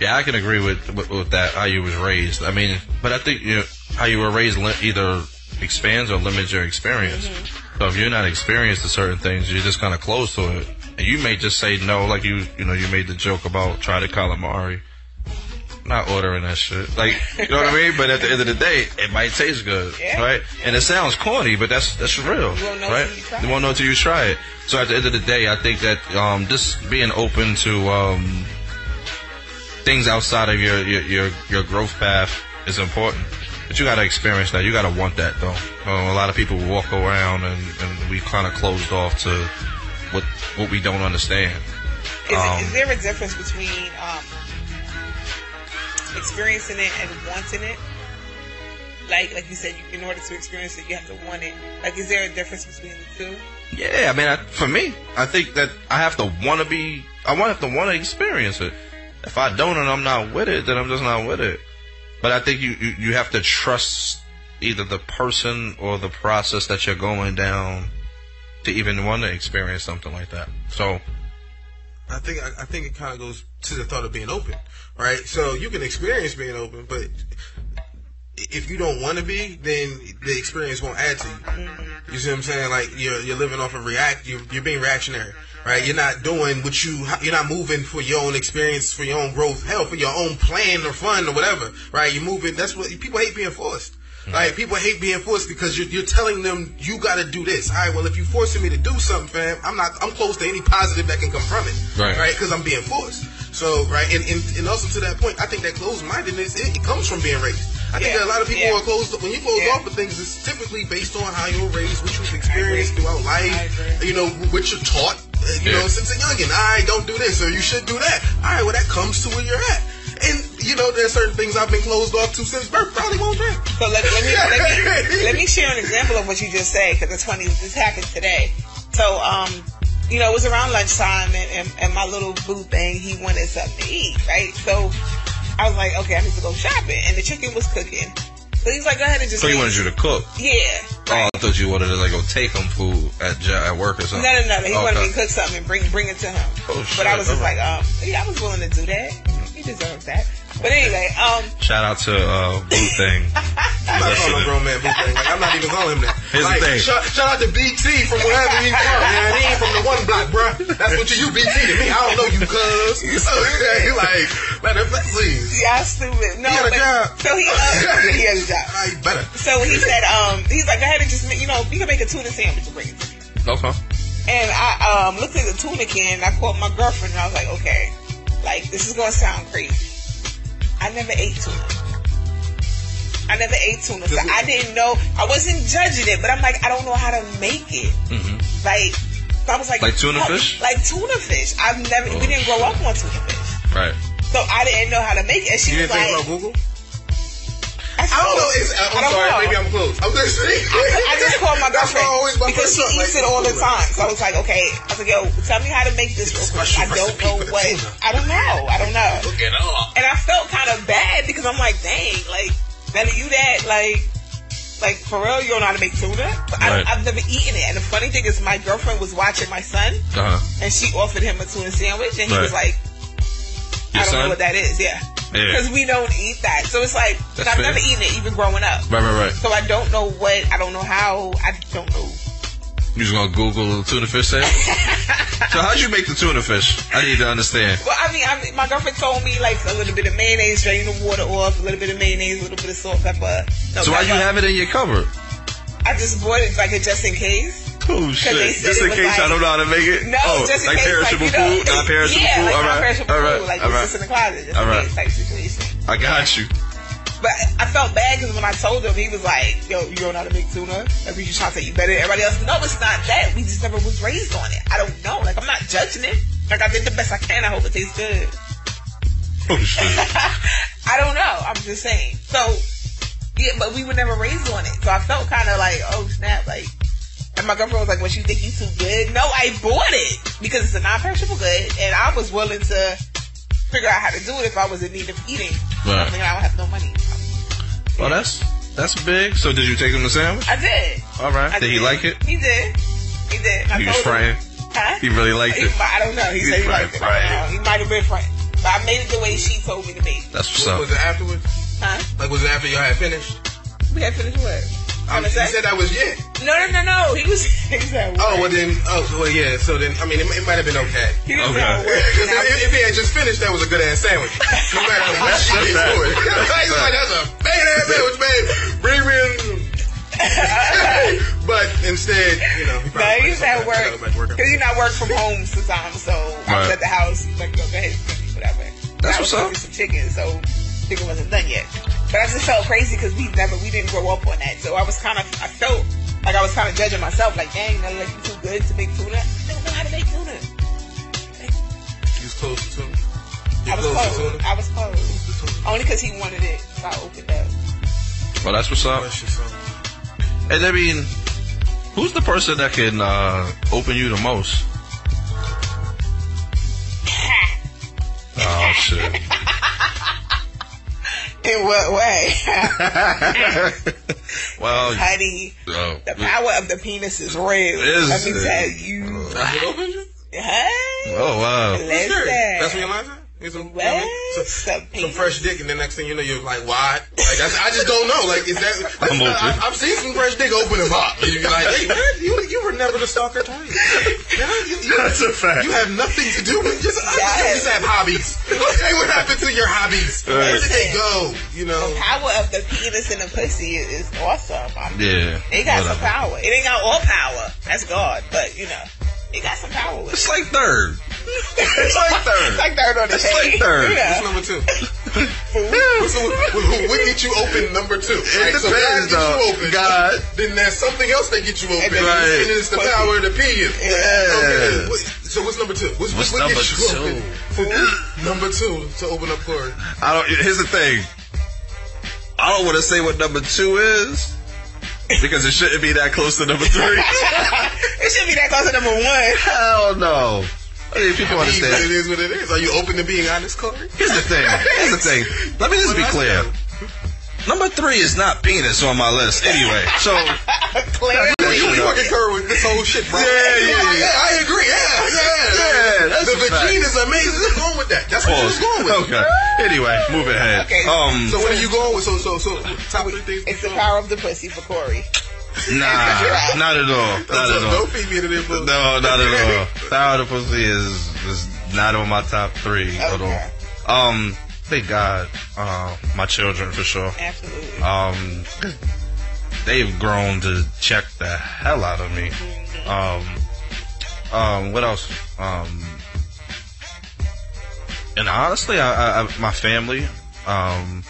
Yeah, I can agree with, with, with that how you was raised. I mean, but I think you know, how you were raised either expands or limits your experience. Mm-hmm. So if you're not experienced to certain things, you're just kind of close to it. And you may just say no, like you, you know, you made the joke about try to calamari. Not ordering that shit. Like, you know what I mean? But at the end of the day, it might taste good, yeah. right? And it sounds corny, but that's that's real, you right? You won't know until you try it. So at the end of the day, I think that um, just being open to um, things outside of your, your your your growth path is important. But you got to experience that. You got to want that, though. Um, a lot of people walk around and, and we kind of closed off to what what we don't understand. Is, um, is there a difference between um, experiencing it and wanting it? Like like you said, you, in order to experience it, you have to want it. Like, is there a difference between the two? Yeah, I mean, I, for me, I think that I have to want to be. I want to want to experience it. If I don't and I'm not with it, then I'm just not with it. But I think you, you, you have to trust either the person or the process that you're going down to even want to experience something like that. So, I think I, think it kind of goes to the thought of being open, right? So you can experience being open, but if you don't want to be, then the experience won't add to you. You see what I'm saying? Like you're you're living off of react. You're, you're being reactionary, right? You're not doing what you. You're not moving for your own experience, for your own growth, hell, for your own plan or fun or whatever, right? You're moving. That's what people hate being forced. Mm-hmm. Like people hate being forced because you're, you're telling them you got to do this. All right, well if you're forcing me to do something, fam, I'm not. I'm close to any positive that can come from it. Right. Right. Because I'm being forced. So right, and, and, and also to that point, I think that closed mindedness it, it, comes from being raised. I yeah. think that a lot of people yeah. are closed. Off. When you close yeah. off with things, it's typically based on how you were raised, what you've experienced throughout life. You know what you're taught. You know, since a youngin, I don't do this or you should do that. All right, well that comes to where you're at. And you know, there's certain things I've been closed off to since birth. Probably won't drink. But let, let me let me <laughs> let me share an example of what you just said because it's funny. This happened today. So um, you know, it was around lunchtime, and, and, and my little boo thing, he wanted something to eat, right? So I was like, okay, I need to go shopping, and the chicken was cooking. So he's like, go ahead and just. So he wanted you to cook. Yeah. Oh, I thought you wanted to like go take him food at at work or something. no, no. No. He wanted Okay. me to cook something and bring bring it to him. Oh, shit. but I was just Alright. like, um, yeah, I was willing to do that. He deserves that. But anyway, um, Shout out to uh, Blue Thing. I'm not calling a grown man boo thing. Like, I'm not even calling him that. Here's the thing. Shout, shout out to BT from wherever he's from, man. He ain't from the one block, bruh. That's what you, you BT to me. I don't know you, cuz. <laughs> Okay, <laughs> like, let him, please. yeah, I'm stupid. No, He had a but, job. so he, uh, <laughs> he has a job. I better. So he said, um, he's like, go ahead and just, make, you know, you can make a tuna sandwich and bring it to me. Okay. And I um, looked at the tuna can and I called my girlfriend and I was like, okay, like, this is going to sound crazy. I never ate tuna. I never ate tuna. So I didn't know, I wasn't judging it, but I'm like, I don't know how to make it. hmm Like, so I was like, Like tuna "What?" fish? Like tuna fish. I've never, we didn't grow up on tuna fish. Right. So I didn't know how to make it. And she You was didn't think like, about Google? I, I don't know. It's, I'm don't sorry. know. Maybe I'm close. I'm just I just <laughs> called my girlfriend always my because she eats it all the time. So I was like, okay. I was like, yo, tell me how to make this. real quick. I don't know what. tuna. I don't know. I don't know. Look it up. And I felt kind of bad because I'm like, dang, like, that you that like. Like for real, you don't know how to make tuna. But Right. I, have never eaten it. And the funny thing is, my girlfriend was watching my son, Uh huh. and she offered him a tuna sandwich, and he Right. was like, Your "I don't son? know what that is." Yeah, Yeah. because we don't eat that. So it's like I've never eaten it, even growing up. Right, right, right. So I don't know what, I don't know how, I don't know. You just gonna Google the tuna fish sandwich? <laughs> so how'd you make the tuna fish? I need to understand. Well, I mean, I mean, my girlfriend told me like a little bit of mayonnaise, drain the water off, a little bit of mayonnaise, a little bit of salt, pepper. No, So why you have it in your cupboard? I just bought it like just in case. Oh shit! Just in case I like- don't know how to make it. No, oh, just in like case, perishable like, you know, food, not perishable yeah, food. like all right, non-perishable all right, food, like all right. just in the closet, just All case type situation. I got you. But I felt bad because when I told him, he was like, "Yo, you don't know how to make tuna? Like we just trying to say you better than everybody else." No, it's not that. We just never was raised on it. I don't know. Like I'm not judging it. Like I did the best I can. I hope it tastes good. Oh shit! <laughs> I don't know. I'm just saying. So, yeah, but we were never raised on it. So I felt kind of like, oh snap, like. And my girlfriend was like, "What you think you too good?" No, I bought it because it's a non-perishable good, and I was willing to figure out how to do it if I was in need of eating. Right. Something I don't have no money. Well, that's that's big. So did you take him the sandwich? I did. All right. I Did he like it? He did. He did. I He was told him- frying. Huh? He really liked He it. I don't know. He He's said he frying, liked it. Frying. don't. He might have been frying. But I made it the way she told me to make it. That's what's What up. was it afterwards? Huh? Like, was it after y'all had finished? We had finished what? Trying to you said that was yeah. No, no, no, no. He was. <laughs> He said, Oh, well then, oh, well yeah, so then, I mean, it, it might have been okay. He didn't Okay. say a word. Because if, if he had just finished, that was a good ass sandwich. No matter <laughs> what she That's did a to it. He's like, that's a bad ass sandwich, man. Bring me in. <laughs> but instead, you know, he No, probably he was at gotta go back to work work. because you not work from home sometimes, so I was Right. at the house. He's like, "Yo, go ahead, whatever." That's I was what's up. Some chicken, so chicken wasn't done yet. But I just felt crazy because we never, we didn't grow up on that. So I was kind of, I felt like I was kind of judging myself, like, dang, that like you too good to make tuna. I don't know how to make tuna. You was close to tuna. You I was close to close. I was close. Only because he wanted it, so I opened up. Well, that's what's up. And I mean, who's the person that can uh, open you the most? <laughs> Oh shit! <laughs> In what way? <laughs> well, Honey, oh, the power of the penis is real. Is Let me it? tell you. It opened you? Hey, oh wow! listen. That's what your line said? Get some, you know what I What? mean? some, Some some fresh dick, and the next thing you know, you're like, why? Like, that's, I just don't know. Like, is that? <laughs> I'm open. I, I've seen some fresh dick open him up. And you're like, hey, man, you, you were never the stalker type. <laughs> You, you, you, <laughs> That's a fact. you have nothing to do with just, Yes. you just have hobbies. Okay, what happened to your hobbies? Where did they go? You know? The power of the penis and the pussy is, is awesome. I mean, Yeah, It got some power. It ain't got all power. That's God. But, you know, it got some power with It's it. like third. It's like third. It's third. like third on the It's like third. You What's number two? What's the, what, what get you open number two? It so depends, God gets you open. God. Then there's something else that gets you open. And then Right. And it's the Pussy. power to pee you. Yeah. Okay, so what's number two? What's, What's what number gets you two? open? number two to open up Corey. I don't. Here's the thing. I don't want to say what number two is because it shouldn't be that close to number three. <laughs> it should be that close to number one. Hell no. I mean, people It is what understand. is what it is. Are you open to being honest, Corey? Here's the thing. Here's the thing. Let me just be clear. Number three is not penis on my list anyway. So <laughs> Clearly. You, you concur with this whole shit, bro. Yeah, yeah, yeah. I agree. Yeah, yeah. Yeah, that's the a fact. vagina is amazing. What's going with that? That's what pause. you're going with. Okay. Anyway, move ahead. Okay. Um. So what are you going with? So so so top three things. It's the power of the pussy for Corey. Nah, not at all. Not at all. don't feed me to them books. No, not at all. <laughs> The pussy is is not on my top three at all. Um, thank God, uh, my children for sure. Absolutely. Um, they've grown to check the hell out of me. Um, um, what else? Um, and honestly, I, I, I my family. Um,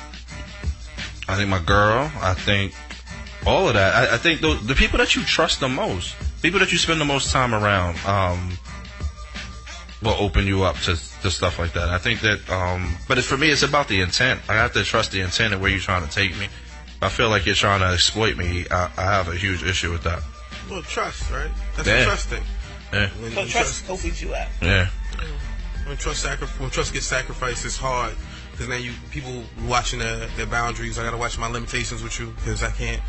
I think my girl. I think all of that. I, I think the, the people that you trust the most, people that you spend the most time around, um, will open you up to, to stuff like that. I think that, um, but it, for me, it's about the intent. I have to trust the intent of where you're trying to take me. If I feel like you're trying to exploit me, I, I have a huge issue with that. Well, trust, right? That's Yeah. a trust thing. Yeah, When, so when trust opens you up. yeah, when trust sacri- when trust gets sacrificed, it's hard because now you people watching their, their boundaries. I gotta watch my limitations with you because I can't.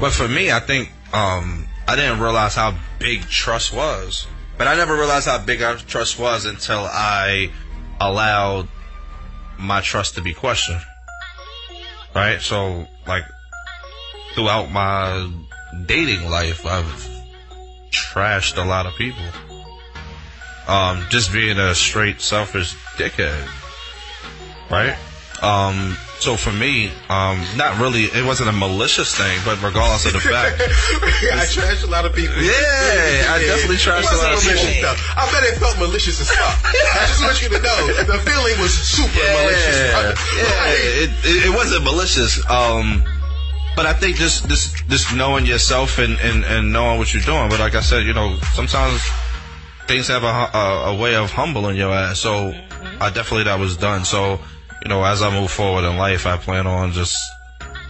But for me, I think um, I didn't realize how big trust was. But I never realized how big our trust was until I allowed my trust to be questioned. Right? So, like, throughout my dating life, I've trashed a lot of people. Um, just being a straight selfish dickhead. Right? Um, so for me, um, not really, it wasn't a malicious thing, but regardless of the fact, <laughs> I trashed a lot of people. Yeah, I definitely trashed a lot of malicious, people. though. I bet it felt malicious as fuck. I just want you to know the feeling was super malicious. yeah, brother. yeah, Like, it, it, it wasn't malicious. Um, but I think just just just knowing yourself and, and, and knowing what you're doing. But like I said, you know, sometimes things have a, a, a way of humbling your ass. So I definitely that was done. So you know, as I move forward in life, I plan on just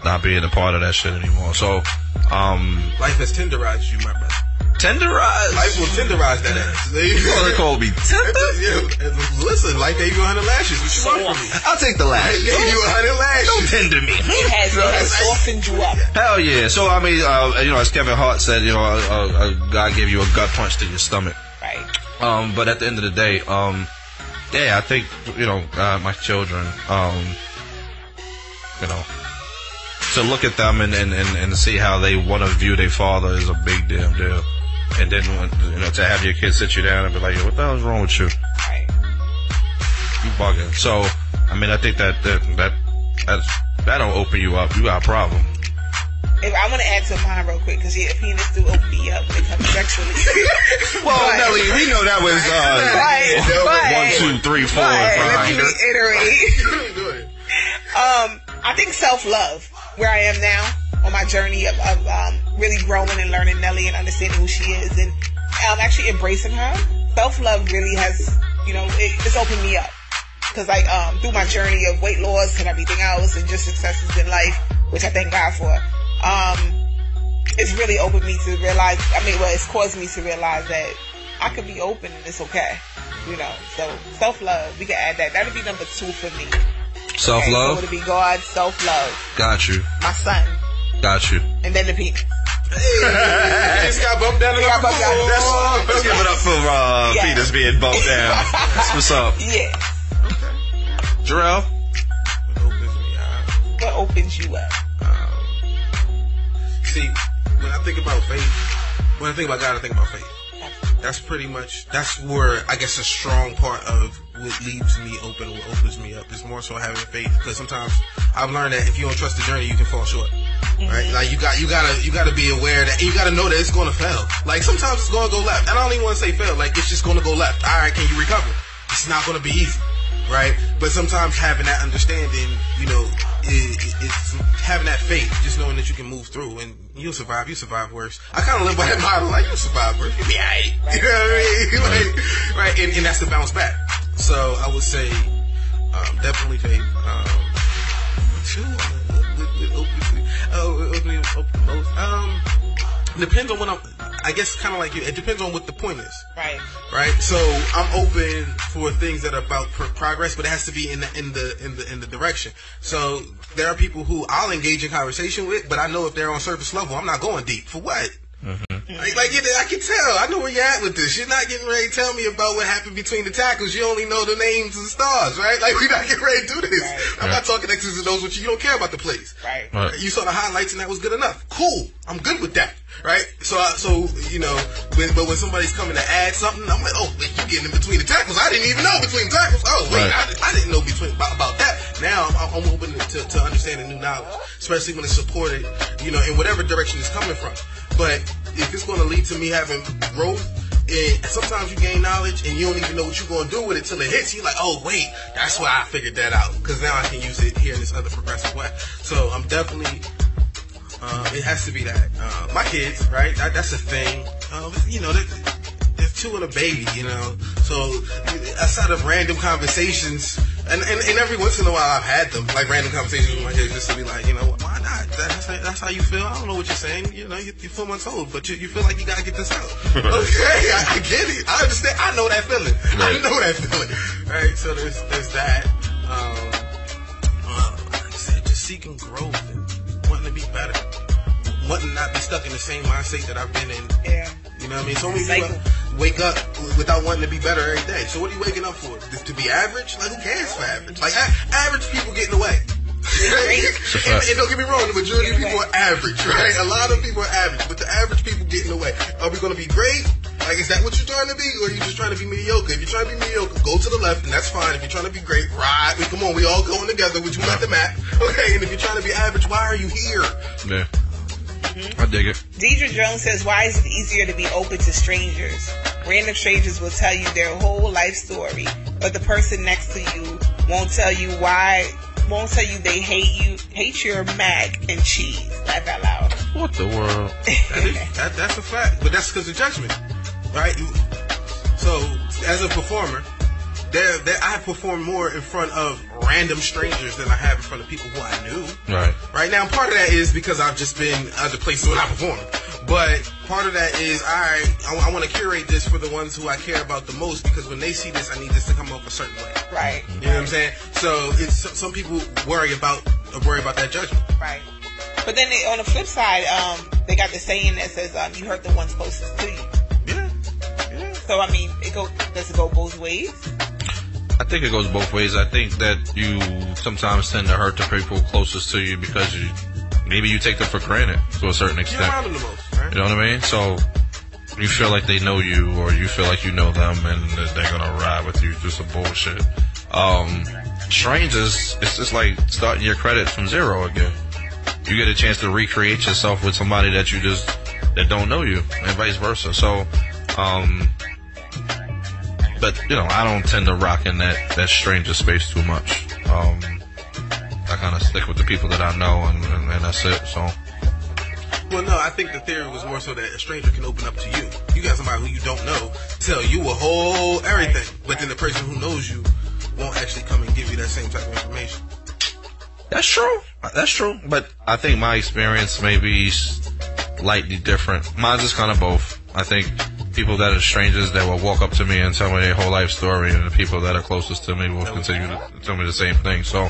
not being a part of that shit anymore. So um, Life has tenderized you, my brother. Tenderized? Life will tenderize that ass. There <laughs> you You wanna go. call me tender? Yeah, listen, life gave you a hundred lashes. What you want from me? I'll take the last. Life gave you a hundred Don't lashes. tender me. It has, it has softened you up. Hell yeah. So, I mean, uh, you know, as Kevin Hart said, you know, a, a, a guy gave you a gut punch to your stomach. Right. Um, but at the end of the day, um, yeah, I think, you know, uh, my children, um, you know, to look at them and, and, and, and see how they want to view their father is a big damn deal. And then, you know, to have your kids sit you down and be like, what the hell's wrong with you? You bugging. So, I mean, I think that, that, that, that's, that don't open you up. You got a problem. If I want to add to mine real quick because yeah, penis do open me up when it comes sexually. Well, But- Nelly, we know that was, uh, <laughs> Right, one, but- two, three, four, But let me reiterate. <laughs> Um, I think self love, where I am now on my journey of, of um, really growing and learning Nelly and understanding who she is, and um, actually embracing her. Self love really has, you know, it, it's opened me up because like um, through my journey of weight loss and everything else, and just successes in life, which I thank God for. Um, it's really opened me to realize. I mean, well, it's caused me to realize that I could be open and it's okay. You know, so self love. We can add that. That'd be number two for me. Self Okay, so love. it'd be God, self love, Got you. my son, Got you. and then the penis. I just got bumped down to got number bumped down. four. That's- Let's give it up for uh, Yeah. Peter's being bumped down. That's what's up. <laughs> Yeah. Okay. Jarrell? What opens me up? What opens you up? See, when I think about faith, when I think about God, I think about faith. That's pretty much that's where I guess a strong part of what leaves me open, what opens me up, is more so having faith. Because sometimes I've learned that if you don't trust the journey, you can fall short. Right? Mm-hmm. Like you got you gotta you gotta be aware that you gotta know that it's gonna fail. Like sometimes it's gonna go left. And I don't even want to say fail. Like it's just gonna go left. All right, can you recover? It's not gonna be easy right? But sometimes having that understanding, you know, it's having that faith, just knowing that you can move through and you'll survive. You survive worse. I kind of live by that <laughs> model, like you'll survive worse. You'll be alright. <laughs> You know what I mean? <laughs> Like, right? And, and that's the bounce back. So I would say, um, definitely faith. Um, two, open, oh, um, depends on what I'm. I guess kind of like you. It depends on what the point is. Right. Right. So I'm open for things that are about pro- progress, but it has to be in the in the in the in the direction. So there are people who I'll engage in conversation with, but I know if they're on surface level, I'm not going deep. For what? Mm-hmm. Like, like you know, I can tell. I know where you're at with this. You're not getting ready to tell me about what happened between the tackles. You only know the names and stars, right? Like we're not getting ready to do this. Right. I'm not talking X's and O's with you. You don't care about the plays. Right. Right. You saw the highlights and that was good enough. Cool. I'm good with that. Right. So, I, so you know, when, but when somebody's coming to add something, I'm like, oh, wait, you getting in between the tackles? I didn't even know between tackles. Oh, wait, Right. I, I didn't know between about, about that. Now I'm, I'm open to, to understanding new knowledge, especially when it's supported, you know, in whatever direction it's coming from. But if it's going to lead to me having growth. And sometimes you gain knowledge and you don't even know what you're going to do with it till it hits you. Like, oh wait, that's why I figured that out because now I can use it here in this other progressive way. So I'm definitely um, it has to be that. Uh, my kids, right? That, that's a thing. Um, you know, there- there's two and a baby, you know. So outside of random conversations, and, and, and every once in a while I've had them, like random conversations with my kids, just to be like, you know, why not? That's, how- that's how you feel. I don't know what you're saying. You know, you, you're four months old, but you, you feel like you gotta get this out. <laughs> okay, I, I get it. I understand. I know that feeling. I know that feeling. Right. So there's there's that. Um, uh, like I said, just seeking growth and be better. Wanting not be stuck in the same mindset that I've been in. Yeah. You know what I mean? So many people wake up without wanting to be better every day. So what are you waking up for? Just to be average? Like who cares for average? Like a- average people get in the way. and, and don't get me wrong, the majority of people are average, right? A lot of people are average, but the average people get in the way. Are we going to be great? Like, is that what you're trying to be, or are you just trying to be mediocre? If you're trying to be mediocre, go to the left, and that's fine. If you're trying to be great, ride. We come on, we all going together. We you at the <laughs> map, okay? And if you're trying to be average, why are you here? Yeah. I dig it. Deidre Jones says, "Why is it easier to be open to strangers? Random strangers will tell you their whole life story, but the person next to you won't tell you why. Won't tell you they hate you, hate your mac and cheese. Laugh out loud. What the world? That is, that, that's a fact, but that's because of judgment, right? You- So, as a performer, there, there, I perform more in front of random strangers than I have in front of people who I knew. Right. Right now, part of that is because I've just been other places when I perform. But part of that is I I, want to curate this for the ones who I care about the most because when they see this, I need this to come off a certain way. Right. You know what I'm saying? So it's some people worry about worry about that judgment. Right. But then they, on the flip side, um, they got the saying that says, um, "You hurt the ones closest to you." Yeah, yeah. So I mean, it go does it go both ways? I think it goes both ways. I think that you sometimes tend to hurt the people closest to you because you maybe you take them for granted to a certain You're extent. them the most, right? You know what I mean? So you feel like they know you, or you feel like you know them, and they're gonna ride with you through some bullshit. Um, strangers, it's just like starting your credit from zero again. You get a chance to recreate yourself with somebody that you just that don't know you, and vice versa. So, um, but you know, I don't tend to rock in that that stranger space too much. Um, I kind of stick with the people that I know, and, and, and that's it. So. Well, no, I think the theory was more so that a stranger can open up to you. You got somebody who you don't know tell you a whole everything, but then the person who knows you won't actually come and give you that same type of information. That's true. That's true. But I think my experience may be slightly different. Mine's just kind of both. I think people that are strangers that will walk up to me and tell me their whole life story, and the people that are closest to me will continue to tell me the same thing. So,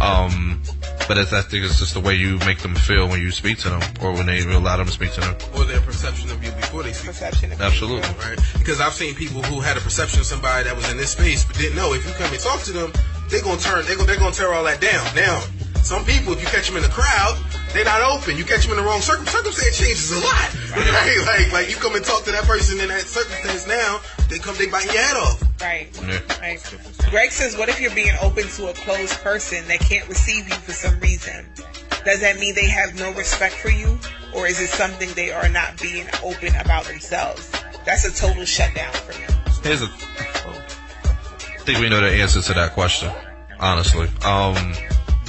um, but it's, I think it's just the way you make them feel when you speak to them, or when they allow them to speak to them. Or their perception of you before they speak. Perception. Of Absolutely. Right? Because I've seen people who had a perception of somebody that was in this space but didn't know. If you come and talk to them, they're gonna turn. They're gonna, they're gonna tear all that down. Now, some people, if you catch them in the crowd, they're not open. You catch them in the wrong circum circumstance changes a lot. <laughs> Right? Like like you come and talk to that person in that circumstance now, they come they bite your head off. Right. Yeah. Right. Greg says, "What if you're being open to a closed person that can't receive you for some reason? Does that mean they have no respect for you, or is it something they are not being open about themselves? That's a total shutdown for me." Here's a. I think we know the answer to that question. Honestly, um,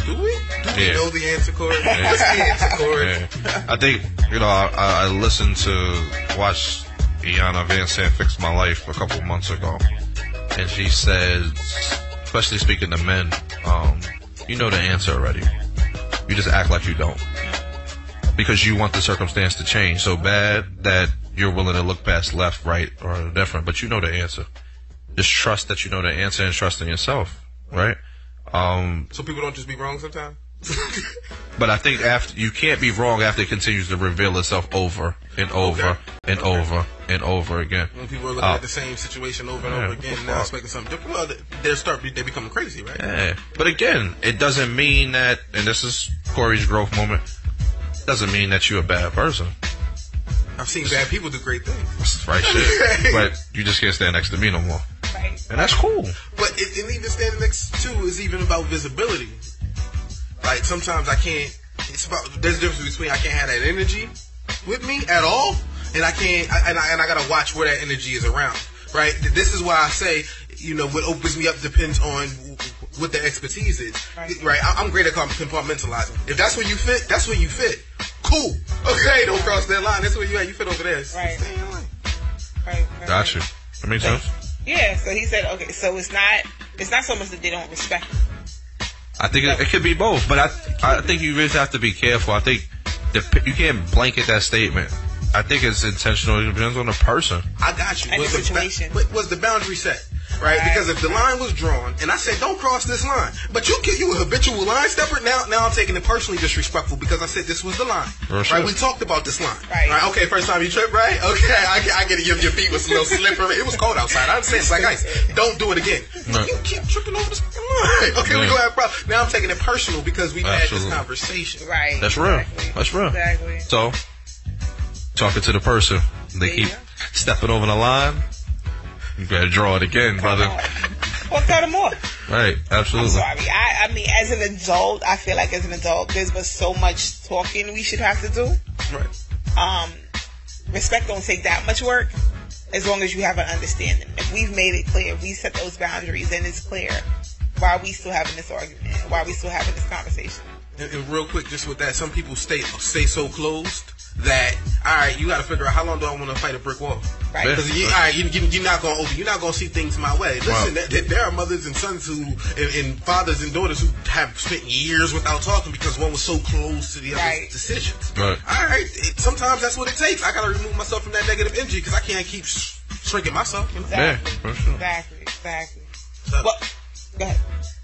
Do we? Do we Yeah. know the answer, Corey? What's the answer, Corey? Yeah. I think you know I, I listened to watch Iyanla Vanzant fix my life a couple months ago, and she said, especially speaking to men, um, you know the answer already. You just act like you don't. Because you want the circumstance to change so bad that you're willing to look past left, right, or different, but you know the answer. Just trust that you know the answer and trust in yourself, right? Um, So people don't just be wrong sometimes. <laughs> but I think after you can't be wrong after it continues to reveal itself over and over Okay. and Okay. over and over again. when people are looking Uh, at the same situation over and yeah, over again, now expecting something different, well, they- start they becoming crazy, right? Yeah. But again, it doesn't mean that, and this is Corey's growth moment, doesn't mean that you're a bad person. I've seen bad people do great things, That's right shit. <laughs> But you just can't stand next to me no more. Right. And that's cool. but it, and even standing next to is even about visibility. Like sometimes I can't. It's about there's a difference between I can't have that energy with me at all, and I can't. I, and I and I gotta watch where that energy is around. Right. This is why I say, you know, what opens me up depends on what the expertise is. Right. Right. I, I'm great at compartmentalizing. If that's where you fit, that's where you fit. Cool. Okay. Don't cross that line. That's where you at. You fit over there. Right. Stay in your lane. Right. right, Got you. right. That makes sense. Yeah. So he said, okay. So it's not. It's not so much that they don't respect. you. I think it, it could be both, but I I think you really have to be careful. I think the, you can't blanket that statement. I think it's intentional. It depends on the person. I got you. And was the ba- situation. wa- was the boundary set? Right? Right. Because if the line was drawn, and I said, "Don't cross this line," but you you a habitual line stepper. Now, now I'm taking it personally disrespectful because I said this was the line. Real right? shit. We talked about this line. Right. Okay. First time you trip, right? Okay. I, get- I get it. Your, your feet was a little slippery. It was cold outside. I understand. It's like ice. Don't do it again. Right. You keep tripping over this fucking line. <laughs> Okay. We Yeah. gonna have problems. Now I'm taking it personal because we've had this conversation. Right. That's real. Exactly. That's real. Exactly. So, talking to the person, they There you keep stepping over the line. You better draw it again, brother. Well, tell them more. Right, I'm absolutely. sorry. I, I mean, as an adult, I feel like as an adult, there's but so much talking we should have to do. Right. Um, respect don't take that much work, as long as you have an understanding. If we've made it clear, we set those boundaries, and it's clear. Why are we still having this argument? Why are we still having this conversation? And, and real quick, just with that, some people stay stay so closed that all right, you got to figure out how long do I want to fight a brick wall? Right. Because you, all right, you, you, you're not gonna open, you're not gonna see things my way. Listen, Wow. there, there are mothers and sons who, and, and fathers and daughters who have spent years without talking because one was so close to the other's Right. decisions. Right. All right, it, sometimes that's what it takes. I gotta remove myself from that negative energy because I can't keep sh- shrinking myself. You know? Yeah, Exactly. for sure. Exactly. Exactly. So- Well, go ahead.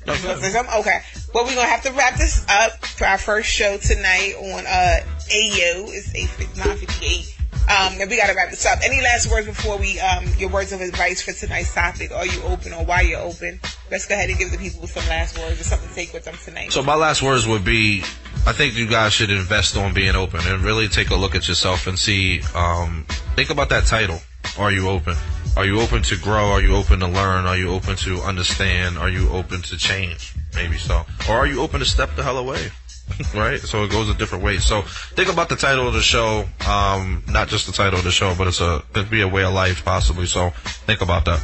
Okay. Well, we're gonna have to wrap this up for our first show tonight on uh AO. It's eight nine fifty eight. Um, and we gotta wrap this up. Any last words before we um your words of advice for tonight's topic? Are you open or why you're open? Let's go ahead and give the people some last words or something to take with them tonight. So my last words would be, I think you guys should invest on being open and really take a look at yourself and see, um, think about that title. Are you open? Are you open to grow? Are you open to learn? Are you open to understand? Are you open to change? Maybe so. Or are you open to step the hell away? <laughs> right? So it goes a different way. So think about the title of the show. Um, not just the title of the show, but it's a, could be a way of life possibly. So think about that.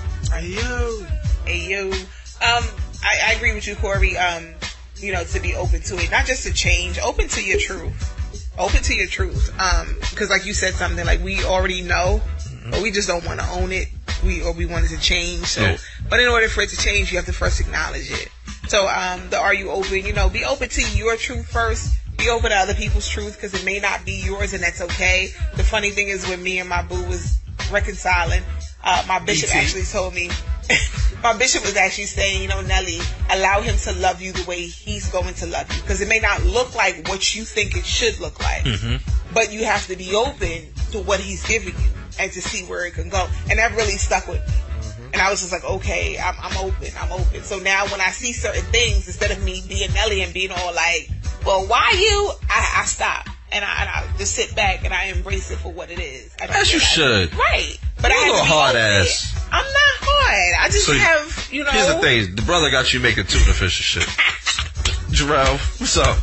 Hey you. Um, I, I agree with you, Corey. Um, you know, to be open to it, not just to change, open to your truth. Open to your truth. Um, because like you said something like we already know, but we just don't want to own it. We or we want it to change. So, Yeah. but in order for it to change, you have to first acknowledge it. So, um, the are you open? You know, be open to your truth first. Be open to other people's truth because it may not be yours, and that's okay. The funny thing is, when me and my boo was reconciling, uh, my bishop actually told me. <laughs> my bishop was actually saying, you know, Nelly, allow him to love you the way he's going to love you because it may not look like what you think it should look like, mm-hmm. but you have to be open to what he's giving you and to see where it can go. And that really stuck with me. Mm-hmm. And I was just like, okay, I'm, I'm open, I'm open. So now when I see certain things, instead of me being Nelly and being all like, well, why you? I, I stop. And I, and I just sit back and I embrace it for what it is. I don't As you feel like- should. Right. But You're I a have little hard open. ass. I'm not hard. I just So have, you know. Here's the thing: the brother got you making tuna fish and shit. <laughs> Jarrell, what's up?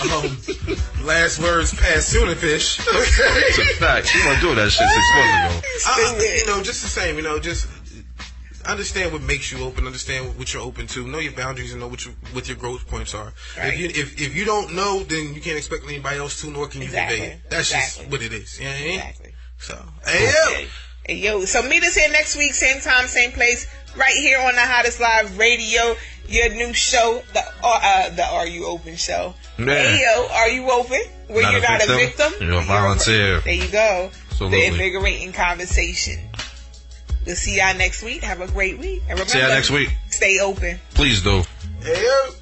Um, last words past tuna fish. Okay. It's a fact. You weren't doing that shit six months ago. <laughs> Uh, Stupid. you know, just the same. You know, just understand what makes you open. Understand what you're open to. Know your boundaries and know what your what your growth points are. Right. If you if, if you don't know, then you can't expect anybody else to, nor can you Exactly. convey it. That's Exactly. just what it is. You know what I mean? Exactly. So, hey yo. Hey, yo, so meet us here next week, same time, same place, right here on the Hottest Live Radio, your new show, the uh, the Are You Open show. Yeah. Hey, yo, Are You Open? Where Not you're a not a victim, victim. you're a volunteer. there you go. Absolutely. The invigorating conversation. We'll see y'all next week. Have a great week. And remember, See y'all next week. Stay open. Please do. Hey, yo.